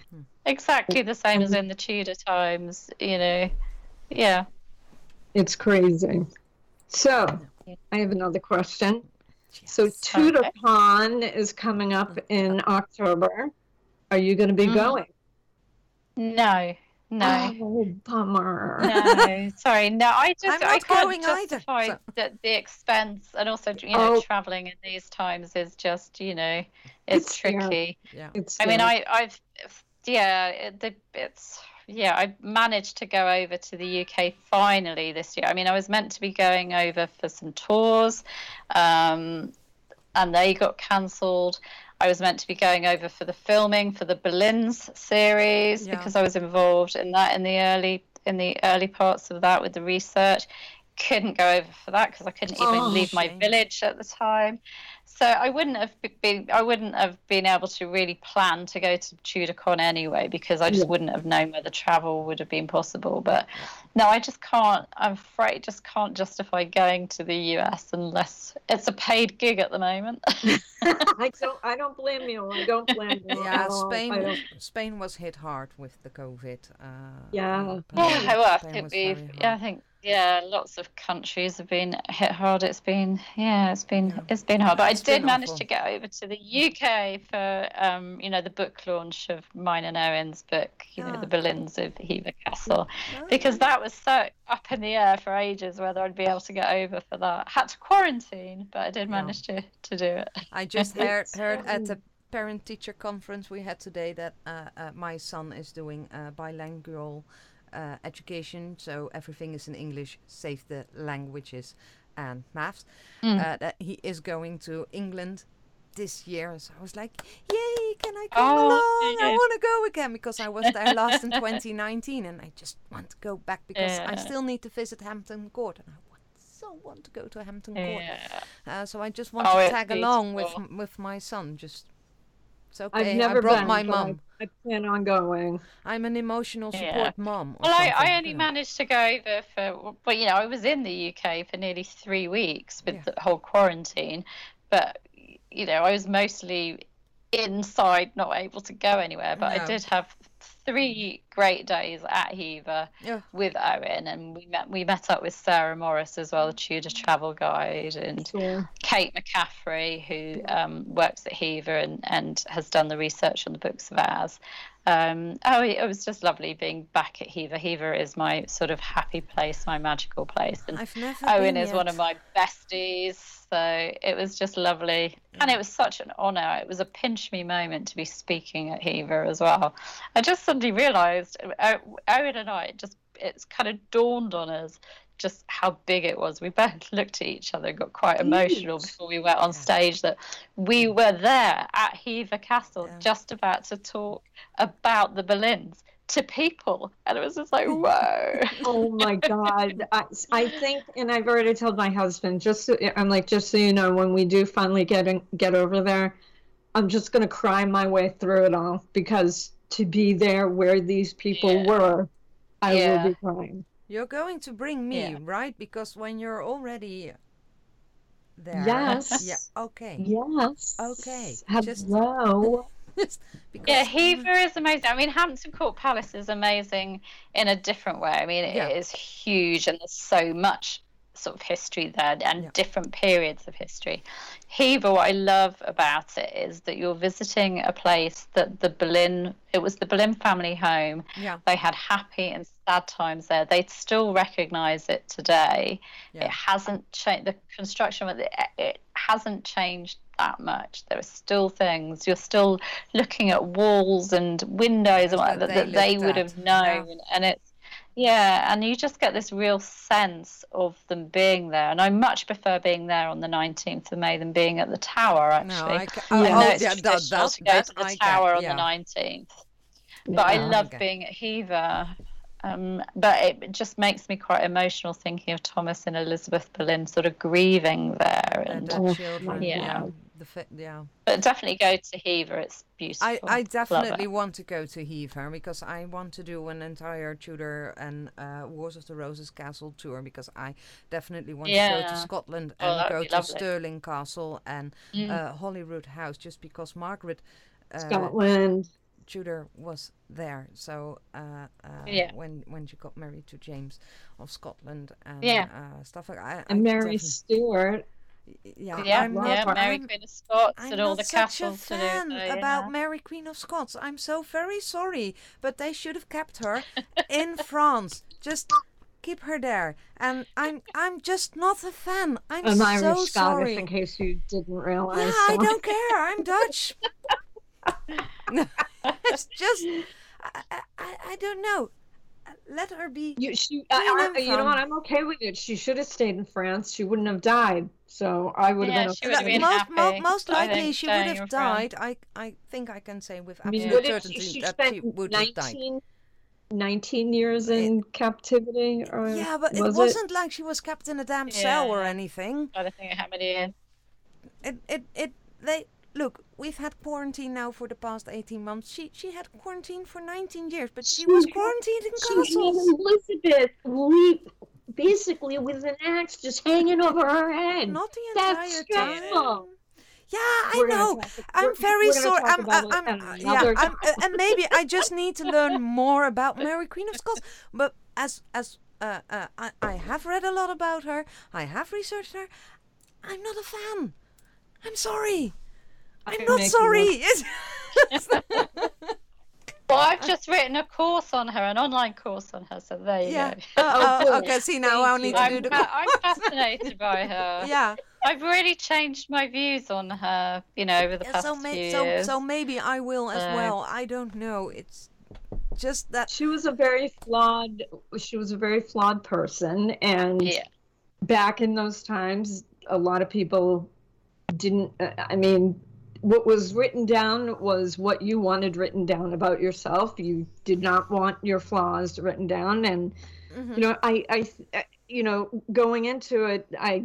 Exactly the same as in the Tudor times, you know. Yeah. It's crazy. So, I have another question. So Yes. TudorCon is coming up in October. Are you going to be Mhm. going? No. No. Oh, bummer. no, sorry, no. I just I'm I can't going either, justify so- that the expense and also you know Oh. traveling in these times is just you know it's, It's fair. tricky. yeah. It's I mean, I I've yeah, it, the, it's yeah, I managed to go over to the UK finally this year. I mean, I was meant to be going over for some tours, um, and they got cancelled. I was meant to be going over for the filming for the Boleyn's series Yeah. because I was involved in that in the early in the early parts of that with the research. Couldn't go over for that because I couldn't even Oh, leave my village at the time. So I wouldn't have been I wouldn't have been able to really plan to go to TudorCon anyway because I just Yeah. wouldn't have known whether travel would have been possible. But no, I just can't. I'm afraid just can't justify going to the US unless it's a paid gig at the moment. I don't. I don't blame you. I don't blame you. Yeah, at Spain. don't- Spain was hit hard with the COVID. Uh, Yeah. yeah, well, I think was we've. Yeah, I think yeah, lots of countries have been hit hard. It's been yeah, it's been Yeah. it's been hard. But I did manage awful. to get over to the UK for um, you know, the book launch of mine and Owen's book, you know, the Boleyns of Hever Castle. Oh, because that was so up in the air for ages whether I'd be able to get over for that. I Had to quarantine, but I did Yeah. manage to, to do it. I just heard, heard at the parent teacher conference we had today that uh, uh, my son is doing uh, bilingual uh, education, so everything is in English, save the languages and maths. Mm. Uh, that he is going to England this year, so I was like, "Yay! Can I come Oh, along? I want to go again because I was there last in 2019, and I just want to go back because I still need to visit Hampton Court, and I want, so want to go to Hampton Court. Yeah. Uh, so I just want Oh, to tag along with with my son. Just it's I've never I brought been. my but mum. I, I plan on going. I'm an emotional support Yeah. mom. Well, I, something, I you only know. managed to go over for, well, you know, I was in the UK for nearly three weeks with Yeah. the whole quarantine, but, you know, I was mostly inside, not able to go anywhere. But No. I did have three great days at Hever Yeah. with Owen, and we met we met up with Sarah Morris as well, the Tudor travel guide, and Sure. Kate McCaffrey, who um, works at Hever and, and has done the research on the books of ours. Um, oh, it was just lovely being back at Hever. Hever is my sort of happy place, my magical place. And. Owen is one of my besties. So it was just lovely. And it was such an honour. It was a pinch me moment to be speaking at Hever as well. I just suddenly realised, Owen and I, it just it's kind of dawned on us just how big it was. We both looked at each other and got quite emotional before we went on stage that we mm. were there at Hever Castle Yeah. just about to talk about the Boleyns to people. And it was just like, whoa. Oh my God. I, I think, and I've already told my husband, just so, I'm like, just so you know, when we do finally get in, get over there, I'm just going to cry my way through it all because to be there where these people Yeah. were, I Yeah. will be fine. You're going to bring me, Yeah. right? Because when you're already there. Yes. Yeah. Okay. Yes. Okay, just- Hello. because Yeah, Hever is amazing. I mean, Hampton Court Palace is amazing in a different way. I mean, it Yeah. is huge and there's so much sort of history there and Yeah. different periods of history. Hever, what I love about it is that you're visiting a place that the Boleyn, it was the Boleyn family home. Yeah. They had happy and sad times there. They'd still recognise it today. Yeah. It hasn't changed. The construction of it, it hasn't changed that much. There are still things. You're still looking at walls and windows and That whatever they that they would at. have known. And it's yeah, and you just get this real sense of them being there. And I much prefer being there on the 19th of May than being at the Tower. Actually, No, I ca- I oh, know oh, it's yeah, that, traditional that, to go that to the I get, Tower on yeah. the 19th but I love Okay. being at Hever. Um, but it just makes me quite emotional thinking of Thomas and Elizabeth Boleyn sort of grieving there. And And, the children. my Yeah. God. The fa- yeah. but definitely go to Hever. It's beautiful. I, I definitely want to go to Hever because I want to do an entire Tudor and uh, Wars of the Roses castle tour because I definitely want to go to Scotland Oh, and that'd go to lovely. Stirling Castle and Mm. uh, Holyrood House just because Margaret uh, Scotland. Tudor was there. So uh, uh, Yeah. when when she got married to James of Scotland and Yeah. uh, stuff like I, I And Mary definitely- Stewart. Yeah, yeah, I'm not, yeah, Mary I'm- Queen of Scots I'm and all the such a castles to do. fan oh, so, about yeah. Mary Queen of Scots. I'm so very sorry, but they should have kept her in France. Just keep her there. And I'm I'm just not a fan. I'm An so Irish sorry. Scottish, in case you didn't realize. Yeah, I don't care. I'm Dutch. no, it's just I, I, I I don't know. Let her be. You, she, uh, I, I, you know what? I'm okay with it. She should have stayed in France. She wouldn't have died. So I would Yeah, have been she okay. would have been most, mo- happy, most likely she would have in France. died. I I think I can say with I mean, absolute certainty she that spent she would have died. 19, 19 years in captivity? Or Yeah, but it was wasn't like she was kept in a damn cell or anything. I don't think how many years. It, it, it. They look. We've had quarantine now for the past eighteen months. She, she had quarantine for nineteen years, but she She was quarantined in castles. Elizabeth leap basically with an axe just hanging over her head. Not the That's entire time. stressful. Yeah, I We're gonna know. I'm very sorry. I'm, I'm, it I'm, yeah, I'm, uh, and maybe I just need to learn more about Mary Queen of Scots. But as as uh, uh, I, I have read a lot about her, I have researched her. I'm not a fan. I'm sorry. I'm not sorry. Well, I've just written a course on her, an online course on her. So there you yeah. go. Uh, cool. uh, okay. See now I Thank need to do I'm, the. fa- I'm fascinated by her. yeah. I've really changed my views on her, you know, over the past so, few may, so years. so maybe I will as So- well. I don't know. It's just that. She was a very flawed. She was a very flawed person, and yeah, back in those times, a lot of people didn't. uh, I mean, what was written down was what you wanted written down about yourself. You did not want your flaws written down, and Mhm. you know, I, I, I- you know, going into it, I,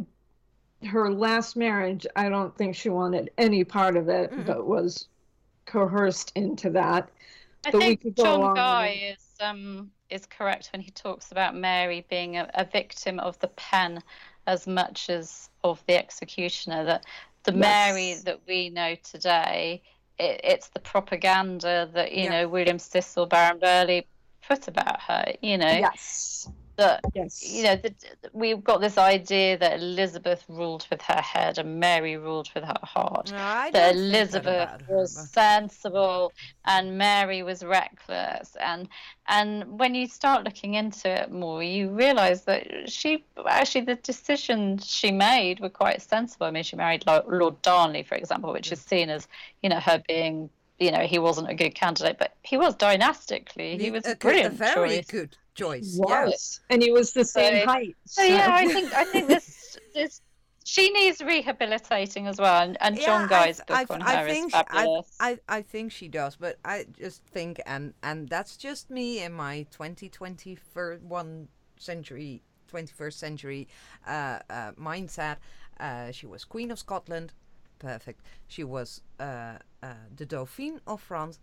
her last marriage, I don't think she wanted any part of it, Mm-mm. but was coerced into that. I but think John Guy is um is correct when he talks about Mary being a, a victim of the pen as much as of the executioner. That the Mary that we know today, it, it's the propaganda that you Yeah. know William Cecil, Baron Burghley put about her. You know Yes. That Yes. you know, the, we've got this idea that Elizabeth ruled with her head and Mary ruled with her heart. No, That that Elizabeth her, was sensible and Mary was reckless, and and when you start looking into it more, you realise that she actually the decisions she made were quite sensible. I mean, she married Lord Darnley, for example, which is seen as you know her being. You know, he wasn't a good candidate, but he was dynastically. He was uh, a, a good- brilliant a very choice. good choice. was, and he was the same So- height. So yeah, I think I think this this she needs rehabilitating as well, and, and John Yeah, I Guy's th- book I on I her is think she- I, fabulous. I, I think she does, but I just think, and and that's just me in my 2021 century, 21st century uh, uh, mindset. Uh, she was Queen of Scotland, perfect. She was uh, uh, the Dauphine of France,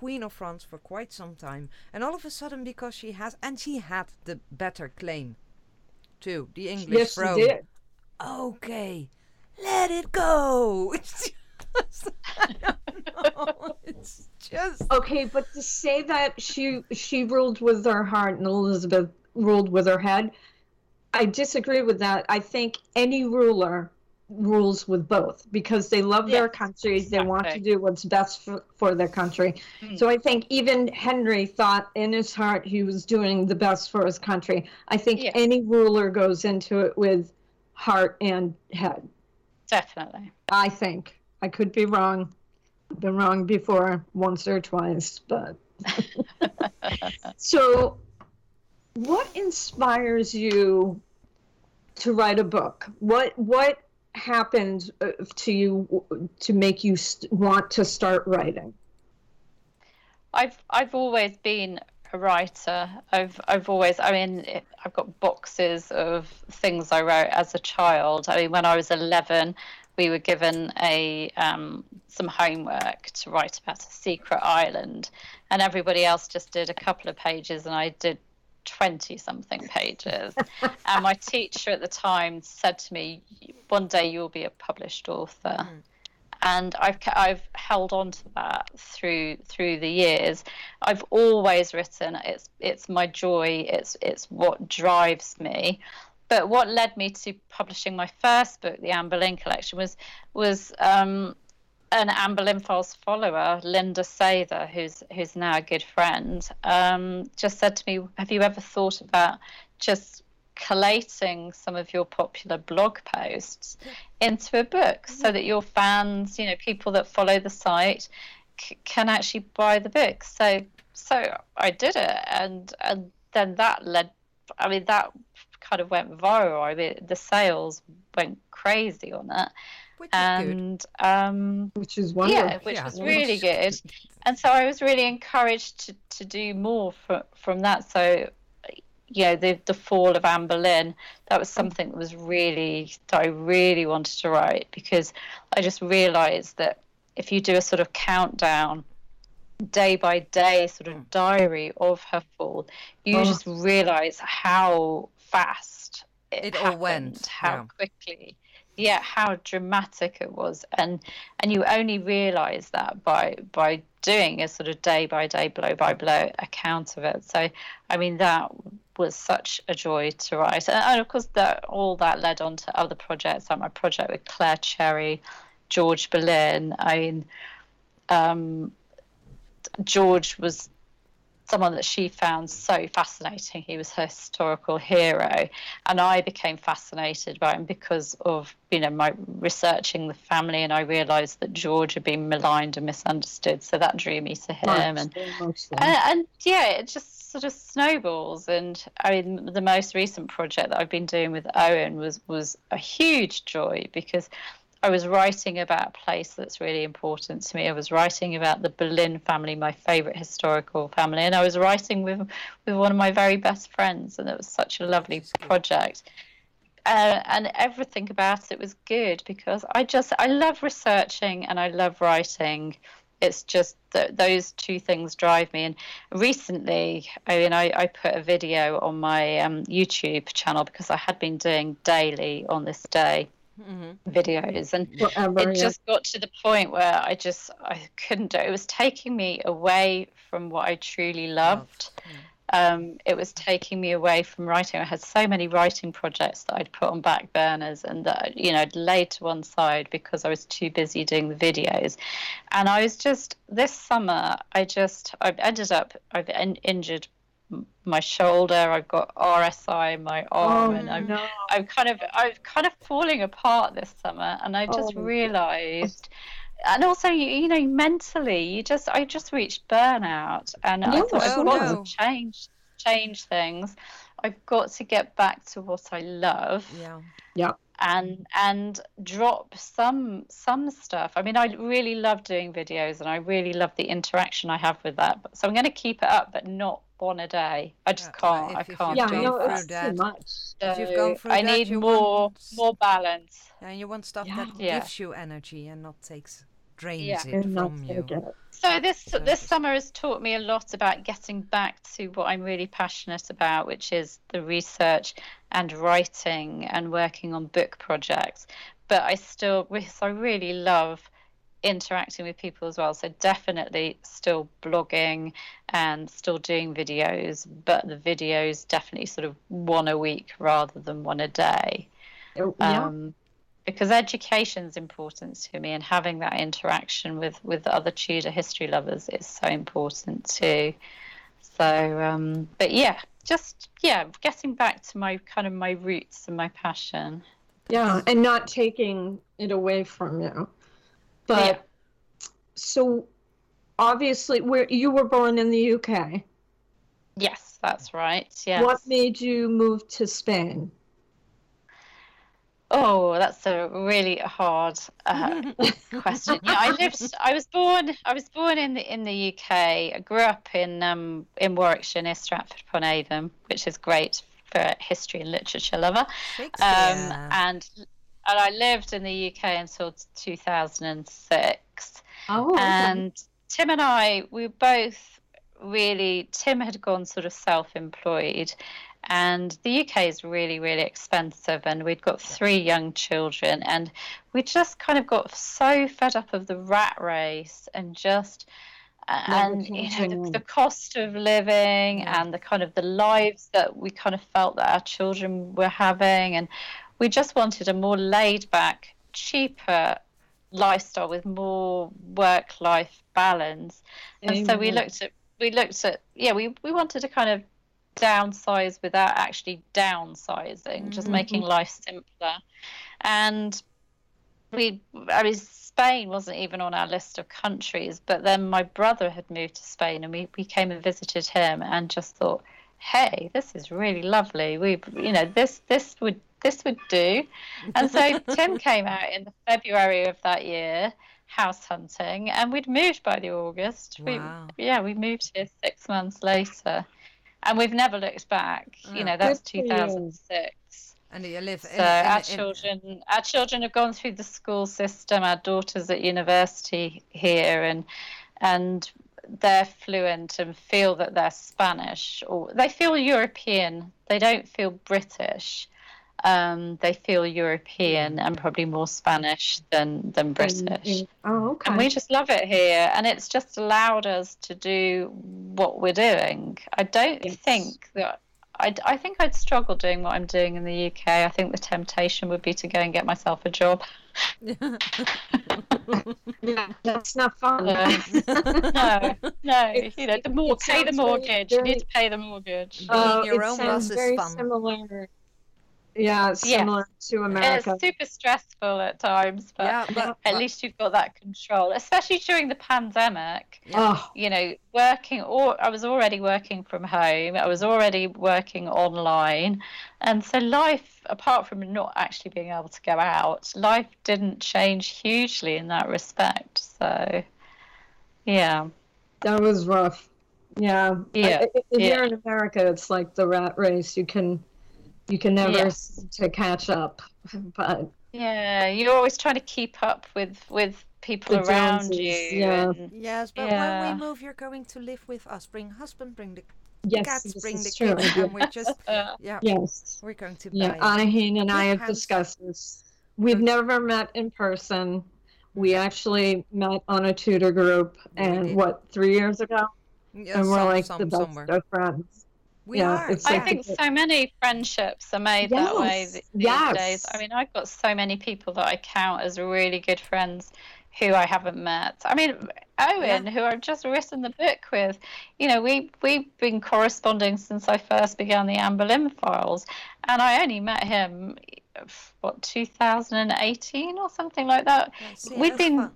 queen of France for quite some time, and all of a sudden, because she has, and she had the better claim, too, the English yes, throne. she did. Okay, let it go. It's just, I don't know. It's just Okay, but to say that she she ruled with her heart and Elizabeth ruled with her head, I disagree with that. I think any ruler rules with both because they love their Yes, country, they want to do what's best for, for their country. Mm. So I think even Henry thought in his heart he was doing the best for his country. I think Yeah. any ruler goes into it with heart and head. Definitely. I think. I could be wrong. I've been wrong before, once or twice, but so what inspires you to write a book? What what happened uh, to you to make you want to start writing? I've I've always been a writer. I've I've always I mean I've got boxes of things I wrote as a child. I mean when I was 11 we were given a um, some homework to write about a secret island and everybody else just did a couple of pages and I did 20 something pages and my teacher at the time said to me one day you'll be a published author and I've I've held on to that through through the years. I've always written. It's it's my joy. It's it's what drives me. But what led me to publishing my first book, the Anne Boleyn collection, was was um, an Anne Boleyn follower, Linda Sather, who's who's now a good friend, um, just said to me, "Have you ever thought about just collating some of your popular blog posts into a book so that your fans, you know, people that follow the site, c- can actually buy the book?" So so I did it, and and then that led. I mean that kind of went viral. I mean, the sales went crazy on it which is good. and um, Which is wonderful. yeah, which Yeah. was really good. And so I was really encouraged to, to do more from from that. So, you know, the the fall of Anne Boleyn, that was something that was really that I really wanted to write because I just realised that if you do a sort of countdown day by day sort of diary of her fall, you Oh. just realise how fast it, It all happened, went, how yeah. quickly yeah how dramatic it was. And and you only realize that by by doing a sort of day by day blow by blow account of it. So i mean that was such a joy to write. And, and of course that all that led on to other projects like my project with claire cherry george boleyn. I mean um george was someone that she found so fascinating. He was her historical hero, and I became fascinated by him because of you know my researching the family, and I realised that George had been maligned and misunderstood. So that drew me to him, and Mostly. and, and yeah, it just sort of snowballs. And I mean, the most recent project that I've been doing with Owen was was a huge joy because I was writing about a place that's really important to me. I was writing about the Boleyn family, my favourite historical family, and I was writing with with one of my very best friends, and it was such a lovely project. Uh, and everything about it was good because I just I love researching and I love writing. It's just that those two things drive me. And recently, I mean, I, I put a video on my um, YouTube channel because I had been doing daily on this day Mhm. videos, and Forever, it yeah. just got to the point where I just I couldn't do it. It was taking me away from what I truly loved. Um, it was taking me away from writing. I had so many writing projects that I'd put on back burners and that you know I'd laid to one side because I was too busy doing the videos. And I was just this summer I just I've ended up I've in- injured m- my shoulder. I've got RSI in my arm, Oh and I'm no! I'm kind of I'm kind of falling apart this summer, and I just Oh. realised, and also you, you know mentally, you just I just reached burnout, and I No, thought oh, I've oh, got no. to change change things. I've got to get back to what I love Yeah. Yeah and and drop some some stuff. I mean, I really love doing videos, and I really love the interaction I have with that. So I'm going to keep it up, but not one a day. I just Yeah, can't. if- I if can't Yeah, do gone no, that. it's through too much. If you've So gone through I that, need you more want- more balance. And you want stuff Yeah. that Yeah. gives you energy and not takes drains Yeah. it And from you. it. So this So- this summer has taught me a lot about getting back to what I'm really passionate about, which is the research and writing and working on book projects. But I still, so I really love interacting with people as well. So definitely still blogging and still doing videos, but the videos definitely sort of one a week rather than one a day Oh, yeah. um, because education is important to me and having that interaction with with other tudor history lovers is so important too so um, but yeah just yeah getting back to my kind of my roots and my passion Yeah, and not taking it away from you. But Yeah. so obviously where you were born in the UK. yes that's right yes What made you move to Spain? Oh, that's a really hard uh, question. Yeah, I lived. I was born. I was born in the in the UK. I grew up in um in Warwickshire near Stratford upon Avon, which is great for a history and literature lover. Um, Shakespeare. and and I lived in the UK until 2006. Oh, okay. And Tim and I, we were both really, Tim had gone sort of self employed, and the UK is really, really expensive. And we'd got three young children, and we just kind of got so fed up of the rat race and just. And you know the, the cost of living Yeah. and the kind of the lives that we kind of felt that our children were having, and we just wanted a more laid back, cheaper lifestyle with more work life balance. And so we looked at we looked at yeah we, we wanted to kind of downsize without actually downsizing just Mhm. making life simpler. And we i mean spain wasn't even on our list of countries but then my brother had moved to spain and we, we came and visited him and just thought hey this is really lovely we you know this this would this would do and so tim came out in the february of that year house hunting and we'd moved by the august Wow. we, yeah we moved here six months later and we've never looked back Yeah. you mm. know that's Good for you. 2006 and you live so in, in, our in- children our children have gone through the school system our daughter's at university here and and they're fluent and feel that they're spanish or they feel european they don't feel british um, they feel european and probably more spanish than than british Oh, okay. and we just love it here and it's just allowed us to do what we're doing i don't Yes. think that I, I think I'd struggle doing what I'm doing in the UK. I think the temptation would be to go and get myself a job. yeah, that's not fun. No, no, It's- you know, the more pay the sounds very- mortgage. You need to pay the mortgage. Uh, Being your it own sounds boss is very fun. similar. Yeah, similar to America. It's super stressful at times, but yeah, but, at but- least you've got that control, especially during the pandemic. yeah. Oh, you know, working or I was already working from home. I was already working online. And so life, apart from not actually being able to go out, life didn't change hugely in that respect. So yeah. that was rough. Yeah. Yeah, I- I- yeah. Here in America, it's like the rat race. You can, you can never Yes. seem to catch up. But Yeah. You're always trying to keep up with with people The around Joneses, you. yeah. and- Yes, but when we move, you're going to live with us. Bring husband, bring the yes, cats, this bring the true. kids, and we're just yeah, Yes. we're going to Yeah, buy. Anaheen and I Big have house. discussed this. We've never met in person. We mm-hmm. actually met on a Tudor group, and what three years ago, Yeah, and we're some- like some- the best somewhere. of friends. We yeah, are. it's I like think so many friendships are made that way Yes, th- these yes. days. I mean, I've got so many people that I count as really good friends who I haven't met. I mean, Owen, who I've just written the book with, you know, we we've been corresponding since I first began the Anne Boleyn files, and I only met him, what 2018 or something like that. Yes, yeah, We've been fun.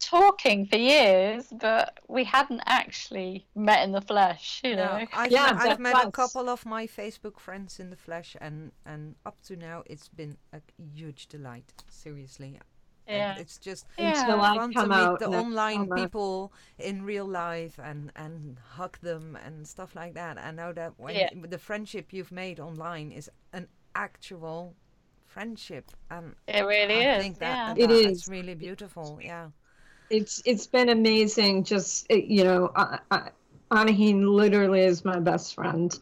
Talking for years, but we hadn't actually met in the flesh, you know. No, I've, Yeah, met, I've that met a couple of my Facebook friends in the flesh, and and up to now, it's been a huge delight. Seriously, And Yeah. it's just Yeah. Until I fun to meet out the online summer. people in real life and and hug them and stuff like that. I know that when Yeah. the friendship you've made online is an actual friendship, and It really I is. think yeah. that, It that is. it's really beautiful. Yeah. It's it's been amazing. Just you know, uh, uh, Anaheen literally is my best friend.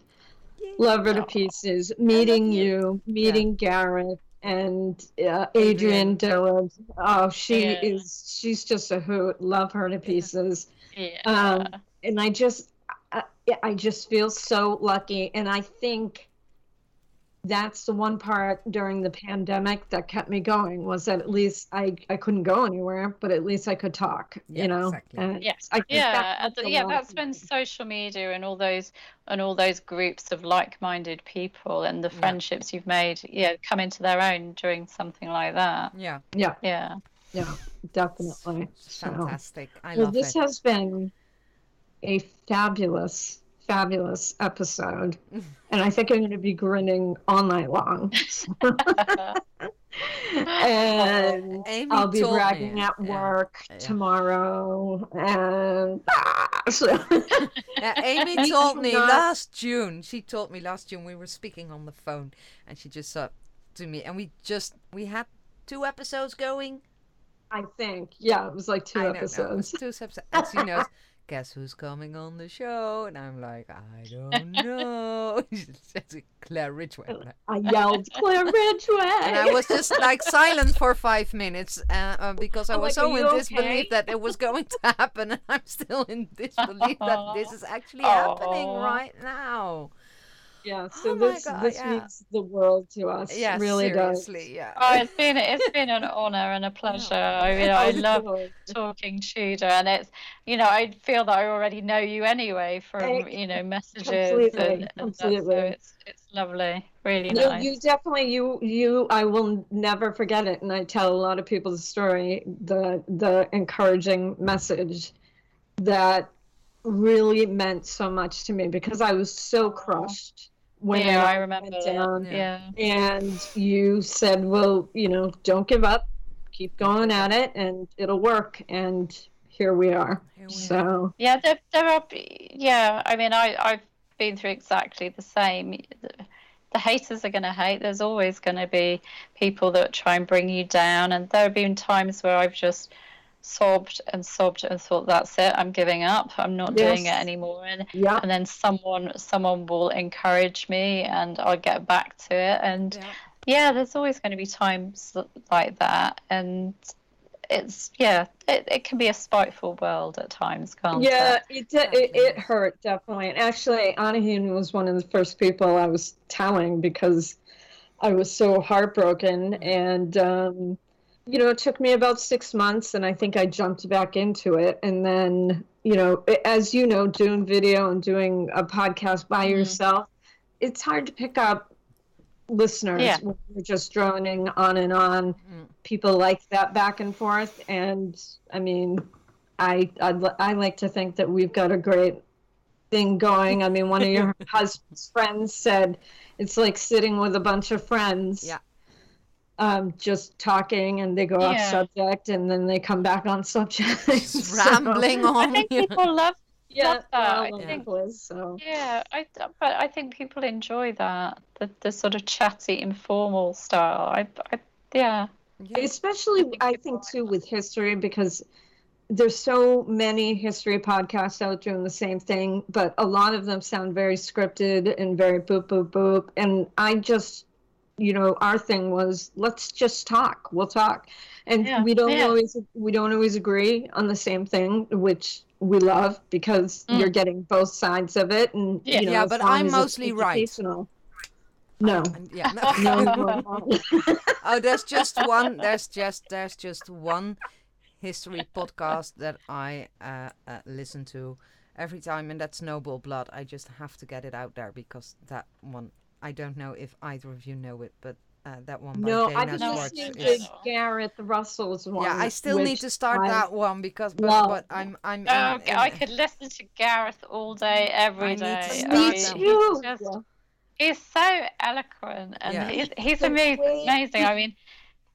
Love her to pieces. Meeting you. you, meeting Garrett, and uh, Adrienne. Adrienne Dillard. Oh, she Yeah. is. She's just a hoot. Love her to pieces. Yeah. Um, and I just, I, I just feel so lucky. And I think that's the one part during the pandemic that kept me going was that at least I, I couldn't go anywhere, but at least I could talk, Yeah, you know? exactly. And Yes. I yeah, that and helped yeah, lot. that's when social media and all those and all those groups of like-minded people and the Yeah. friendships you've made, yeah, come into their own during something like that. Yeah, Yeah, Yeah. yeah, definitely. it's So, fantastic. I well, love this it. has been a fabulous, fabulous episode. and I think I'm going to be grinning all night long. and Amy I'll be bragging at work Yeah. tomorrow, and ah, so Amy told me cannot- last June. She told me last June we were speaking on the phone, and she just said to me, and we just we had two episodes going. I think yeah, it was like two I know, episodes. two episodes. And she knows, guess who's coming on the show? And I'm like, I don't know. Claire Ridgway. I yelled Claire Ridgway, And I was just like silent for five minutes uh, uh, because I I'm was like, so in you disbelief okay?" that it was going to happen, and I'm still in disbelief that this is actually happening right now. Yeah. Oh so Oh my this God, this yeah. means the world to us. Yeah, really does. seriously, yeah. Oh, it's been it's been an honor and a pleasure. I mean, I Oh, love good. talking Tudor, and it's you know I feel that I already know you anyway from you know messages completely, and, and that, so it's it's lovely, really You, nice. you definitely you you I will never forget it, and I tell a lot of people the story, the the encouraging message that really meant so much to me because I was so crushed when yeah, it I remember went down. Yeah. And you said, "Well, you know, don't give up, keep going at it, and it'll work." And here we are. Here we are. So Yeah, there, there are. Yeah, I mean, I I've been through exactly the same. The, the haters are going to hate. There's always going to be people that try and bring you down, and there have been times where I've just sobbed and sobbed and thought, "That's it. I'm giving up. I'm not doing it anymore." And yeah, and then someone someone will encourage me, and I'll get back to it. And Yeah. yeah, there's always going to be times like that, and it's yeah, it, it can be a spiteful world at times, can't yeah, it? it, it it hurt definitely. And actually, Anahin was one of the first people I was telling because I was so heartbroken, and um, you know, it took me about six months, and I think I jumped back into it, and then you know, as you know, doing video and doing a podcast by Mhm. yourself, it's hard to pick up listeners Yeah. when you're just droning on and on. Mm. People like that back and forth, and I mean, I I'd, I like to think that we've got a great thing going. I mean, one of your husband's friends said it's like sitting with a bunch of friends. Yeah. Um, just talking, and they go off subject, and then they come back on subject. Just So- rambling on. I think people love Yeah, love that. well, I think- it is, so. yeah, I but I think people enjoy that the the sort of chatty, informal style. I, I yeah. Yeah. especially think I think too with history because there's so many history podcasts out doing the same thing, but a lot of them sound very scripted and very boop boop boop. And I just, you know, our thing was let's just talk. We'll talk, and Yeah, we don't yeah. always we don't always agree on the same thing, which we love because Mm. you're getting both sides of it. And Yeah. you know, Yeah, but I'm mostly right. No. And yeah. No, no, no. oh, there's just one. There's just there's just one history podcast that I uh, uh, listen to every time, and that's Noble Blood. I just have to get it out there because that one. I don't know if either of you know it, but uh, that one by No, Dana I've been No, Schwartz listening it's- is. to Gareth Russell's one. Yeah, I still need to start I- that one because but, love. but I'm I'm. Oh, in- in- I could listen to Gareth all day, every I need to day. start Me mean, that. too. He's, just, Yeah. he's so eloquent and Yeah. he's, he's amazing, way- amazing. I mean,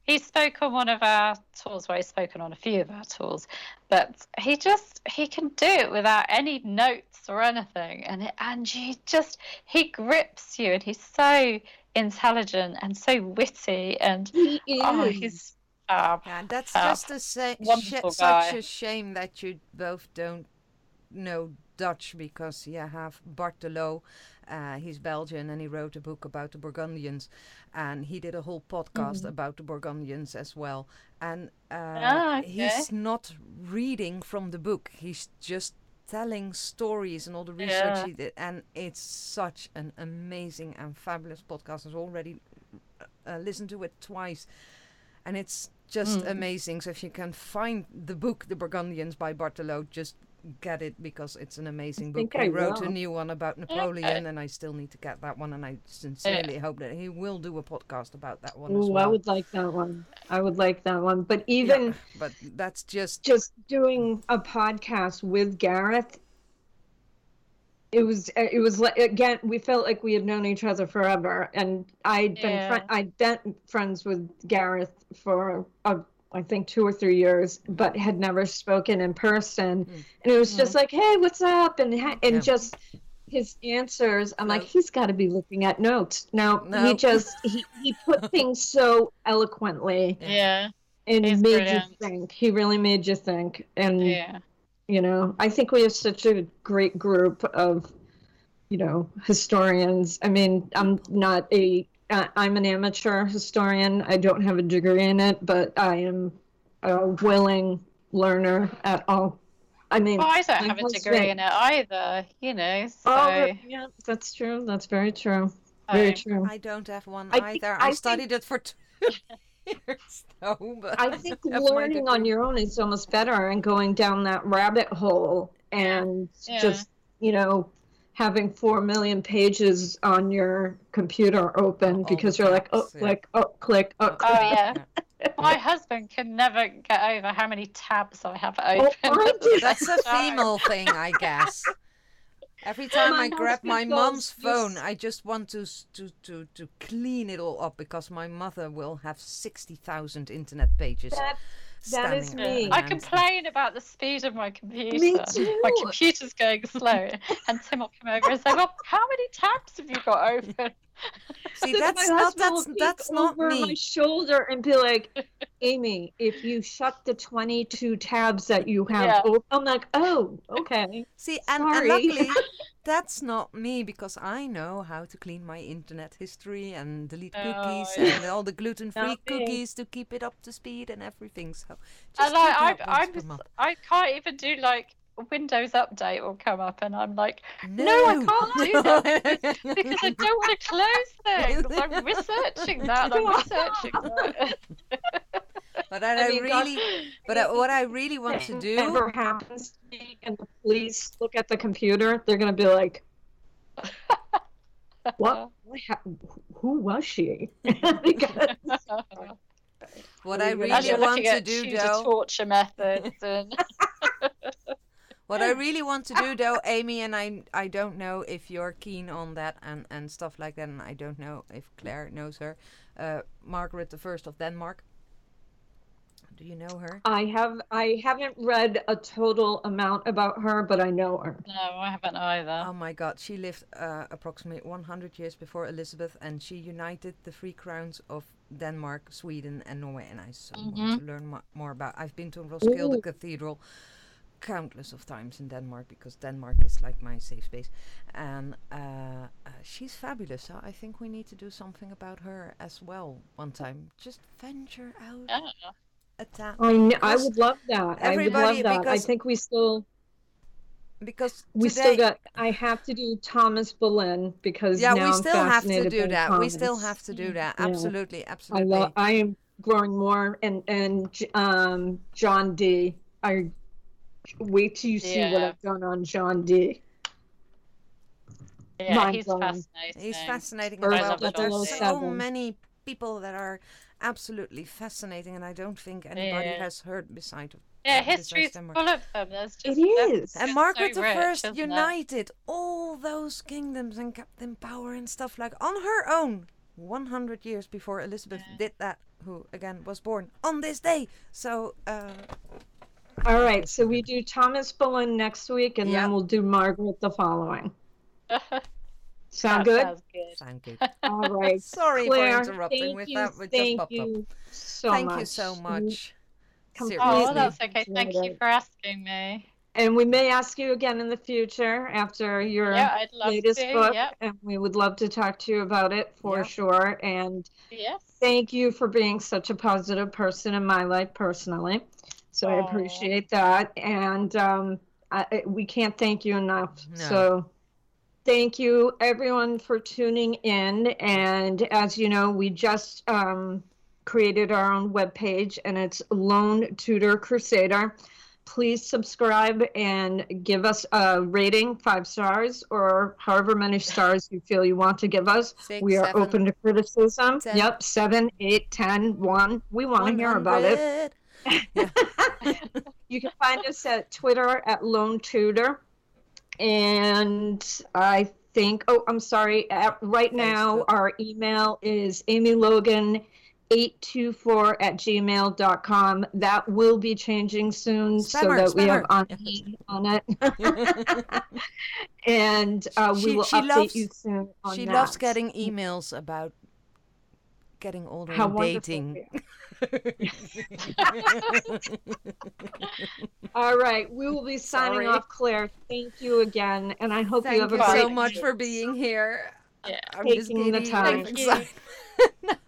he spoke on one of our tours, where he's spoken on a few of our tours, but he just, he can do it without any notes or anything. And, it, and he just, he grips you and he's so intelligent and so witty and He is. oh, he's fab. Yeah, that's Fab. just a sa- sh- such a shame that you both don't know Dutch because you have Bart Van Loo. Uh, he's Belgian and he wrote a book about the Burgundians, and he did a whole podcast Mm-hmm. about the Burgundians as well. And uh, Ah, okay. he's not reading from the book; he's just telling stories and all the research Yeah. he did. And it's such an amazing and fabulous podcast. I've already uh, listened to it twice and it's just Mm. amazing. So if you can find the book, The Burgundians by Bartolo, just get it because it's an amazing book. think I He wrote a new one about Napoleon, and I still need to get that one. And I sincerely hope that he will do a podcast about that one as Ooh, well. I would like that one. I would like that one. But even Yeah, but that's just just doing a podcast with Gareth, it was it was like again we felt like we had known each other forever, and I'd been Yeah. fri- I'd been friends with Gareth for uh, I think two or three years, but had never spoken in person, Mm. and it was just like, hey, what's up, and ha- and Yeah. just his answers. I'm like, he's got to be looking at notes. No, No. he just he, he put things so eloquently Yeah, and He's made brilliant. you think. He really made you think. And yeah. you know, I think we have such a great group of, you know, historians. I mean, I'm not a, I'm an amateur historian. I don't have a degree in it, but I am a willing learner at all. I mean, Well, I don't have a husband- degree in it either, you know. So, Oh, yeah, that's true. That's very true. Very oh. true. I don't have one I think- either. I I, think- studied it for two years, though. But I think don't have my learning on your own is almost better and going down that rabbit hole and Yeah. just, you know, having four million pages on your computer open All because you're like, oh, tabs, yeah. click, oh, click, oh, Oh click. yeah. My husband can never get over how many tabs I have Oh, open. I do. That's a female thing, I guess. Every time My I grab my mom's goes, phone, I just want to to to to clean it all up because my mother will have sixty thousand internet pages. That, that is me. I complain about the speed of my computer. Me too. My computer's going slow, and Tim will come over and say, "Well, how many tabs have you got open?" See, So that's not husband that's that's not over my me. shoulder and be like, Amy, if you shut the 22 tabs that you have Yeah. open, I'm like, oh, okay. See, and, and Sorry. luckily, that's not me because I know how to clean my internet history and delete Oh, cookies yeah. and all the gluten-free cookies to keep it up to speed and everything. So just And I, it up once I'm, per s- month. I can't even do like Windows Update will come up, and I'm like, No, No, I can't do that because I don't want to close things. I'm researching that. I'm researching that. But I, I mean, God- really, but I, what I really want to do. ever happens to me and the police look at the computer, they're gonna be like, "What? who was she?" because What I really want to do, though, torture methods and what I really want to do, though, Amy, and I, I don't know if you're keen on that and and stuff like that, and I don't know if Claire knows her. Uh, Margaret the First of Denmark. Do you know her? I have I haven't read a total amount about her, but I know her. no, I haven't either. Oh my God, she lived uh, approximately 100 years before Elizabeth, and she united the three crowns of Denmark, Sweden, and Norway. And I so want to learn mo- more about. I've been to Roskilde Ooh. Cathedral countless of times in Denmark because Denmark is like my safe space, and uh, uh, she's fabulous. So I think we need to do something about her as well one time. Just venture out Yeah. A ta- I kn- I would love that. I would everybody- love that. I think we still because we today, still got. I have to do Thomas Boleyn because yeah, now we I'm still have to do by that. We still have to do that. Yeah. Absolutely, I absolutely. love. I am growing more and and J- um John Dee I wait till you see what I've done on John Dee Yeah, Mind he's blowing. fascinating. He's fascinating First as well, love but there's so many people that are absolutely fascinating, and I don't think anybody Yeah. has heard beside of Yeah, besides history's Denmark. full of them. There's It just is. And Margaret so the rich, First isn't it? united all those kingdoms and kept them power and stuff like on her own. 100 years before Elizabeth Yeah. did that, who again was born on this day. So, uh, All right, so we do Thomas Boleyn next week, and Yeah. then we'll do Margaret the following. Sound That good? sounds good. Sound good. All right. Sorry Claire, for interrupting thank with you, that. It just thank popped up. you so Thank much. you so much. completely- Oh, Seriously. that's okay. Thank you for asking me. And we may ask you again in the future after your Yeah, latest to. book, Yep. and we would love to talk to you about it for Yeah. sure. And Yes. thank you for being such a positive person in my life personally. So I appreciate that, and um, I, I- we can't thank you enough. No. So thank you everyone for tuning in. And as you know, we just um, created our own webpage, and it's Lone Tudor Crusader. Please subscribe and give us a rating, five stars, or however many stars you feel you want to give us. Six, we are seven, open to criticism. ten. Yep, seven, eight, ten, one. We want to hear about it. 100. You can find us at Twitter at Lone Tutor. And I think, oh, I'm sorry. At, right now, our email is amylogan824 at gmail.com. That will be changing soon so that we have on, on it. and uh, we She- will she update loves- you soon on she that. loves getting emails about getting older How and wonderful dating. We are. All right, we will be signing Sorry. off, Claire. Thank you again, and I hope Thank you have you a great so much for being here. Yeah. I'm just Taking the giddy time. and Thank you. excited.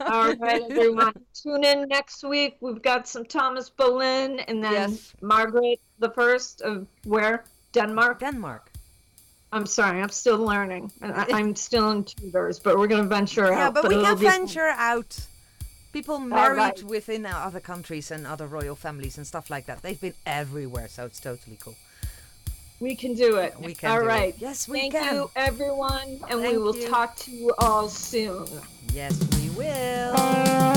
All right, everyone. Tune in next week. We've got some Thomas Boleyn and then Yes. Margaret the First of where? Denmark. Denmark. I'm sorry, I'm still learning. I- I'm still in Tudors, but we're going to venture Yeah, out. Yeah, but we it'll can be fun. venture out. People married right. within other countries and other royal families and stuff like that. They've been everywhere, so it's totally cool. We can do it. We can All do it. Yes, we Thank can. Thank you, everyone, and we will you. talk to you all soon. Yes, we will.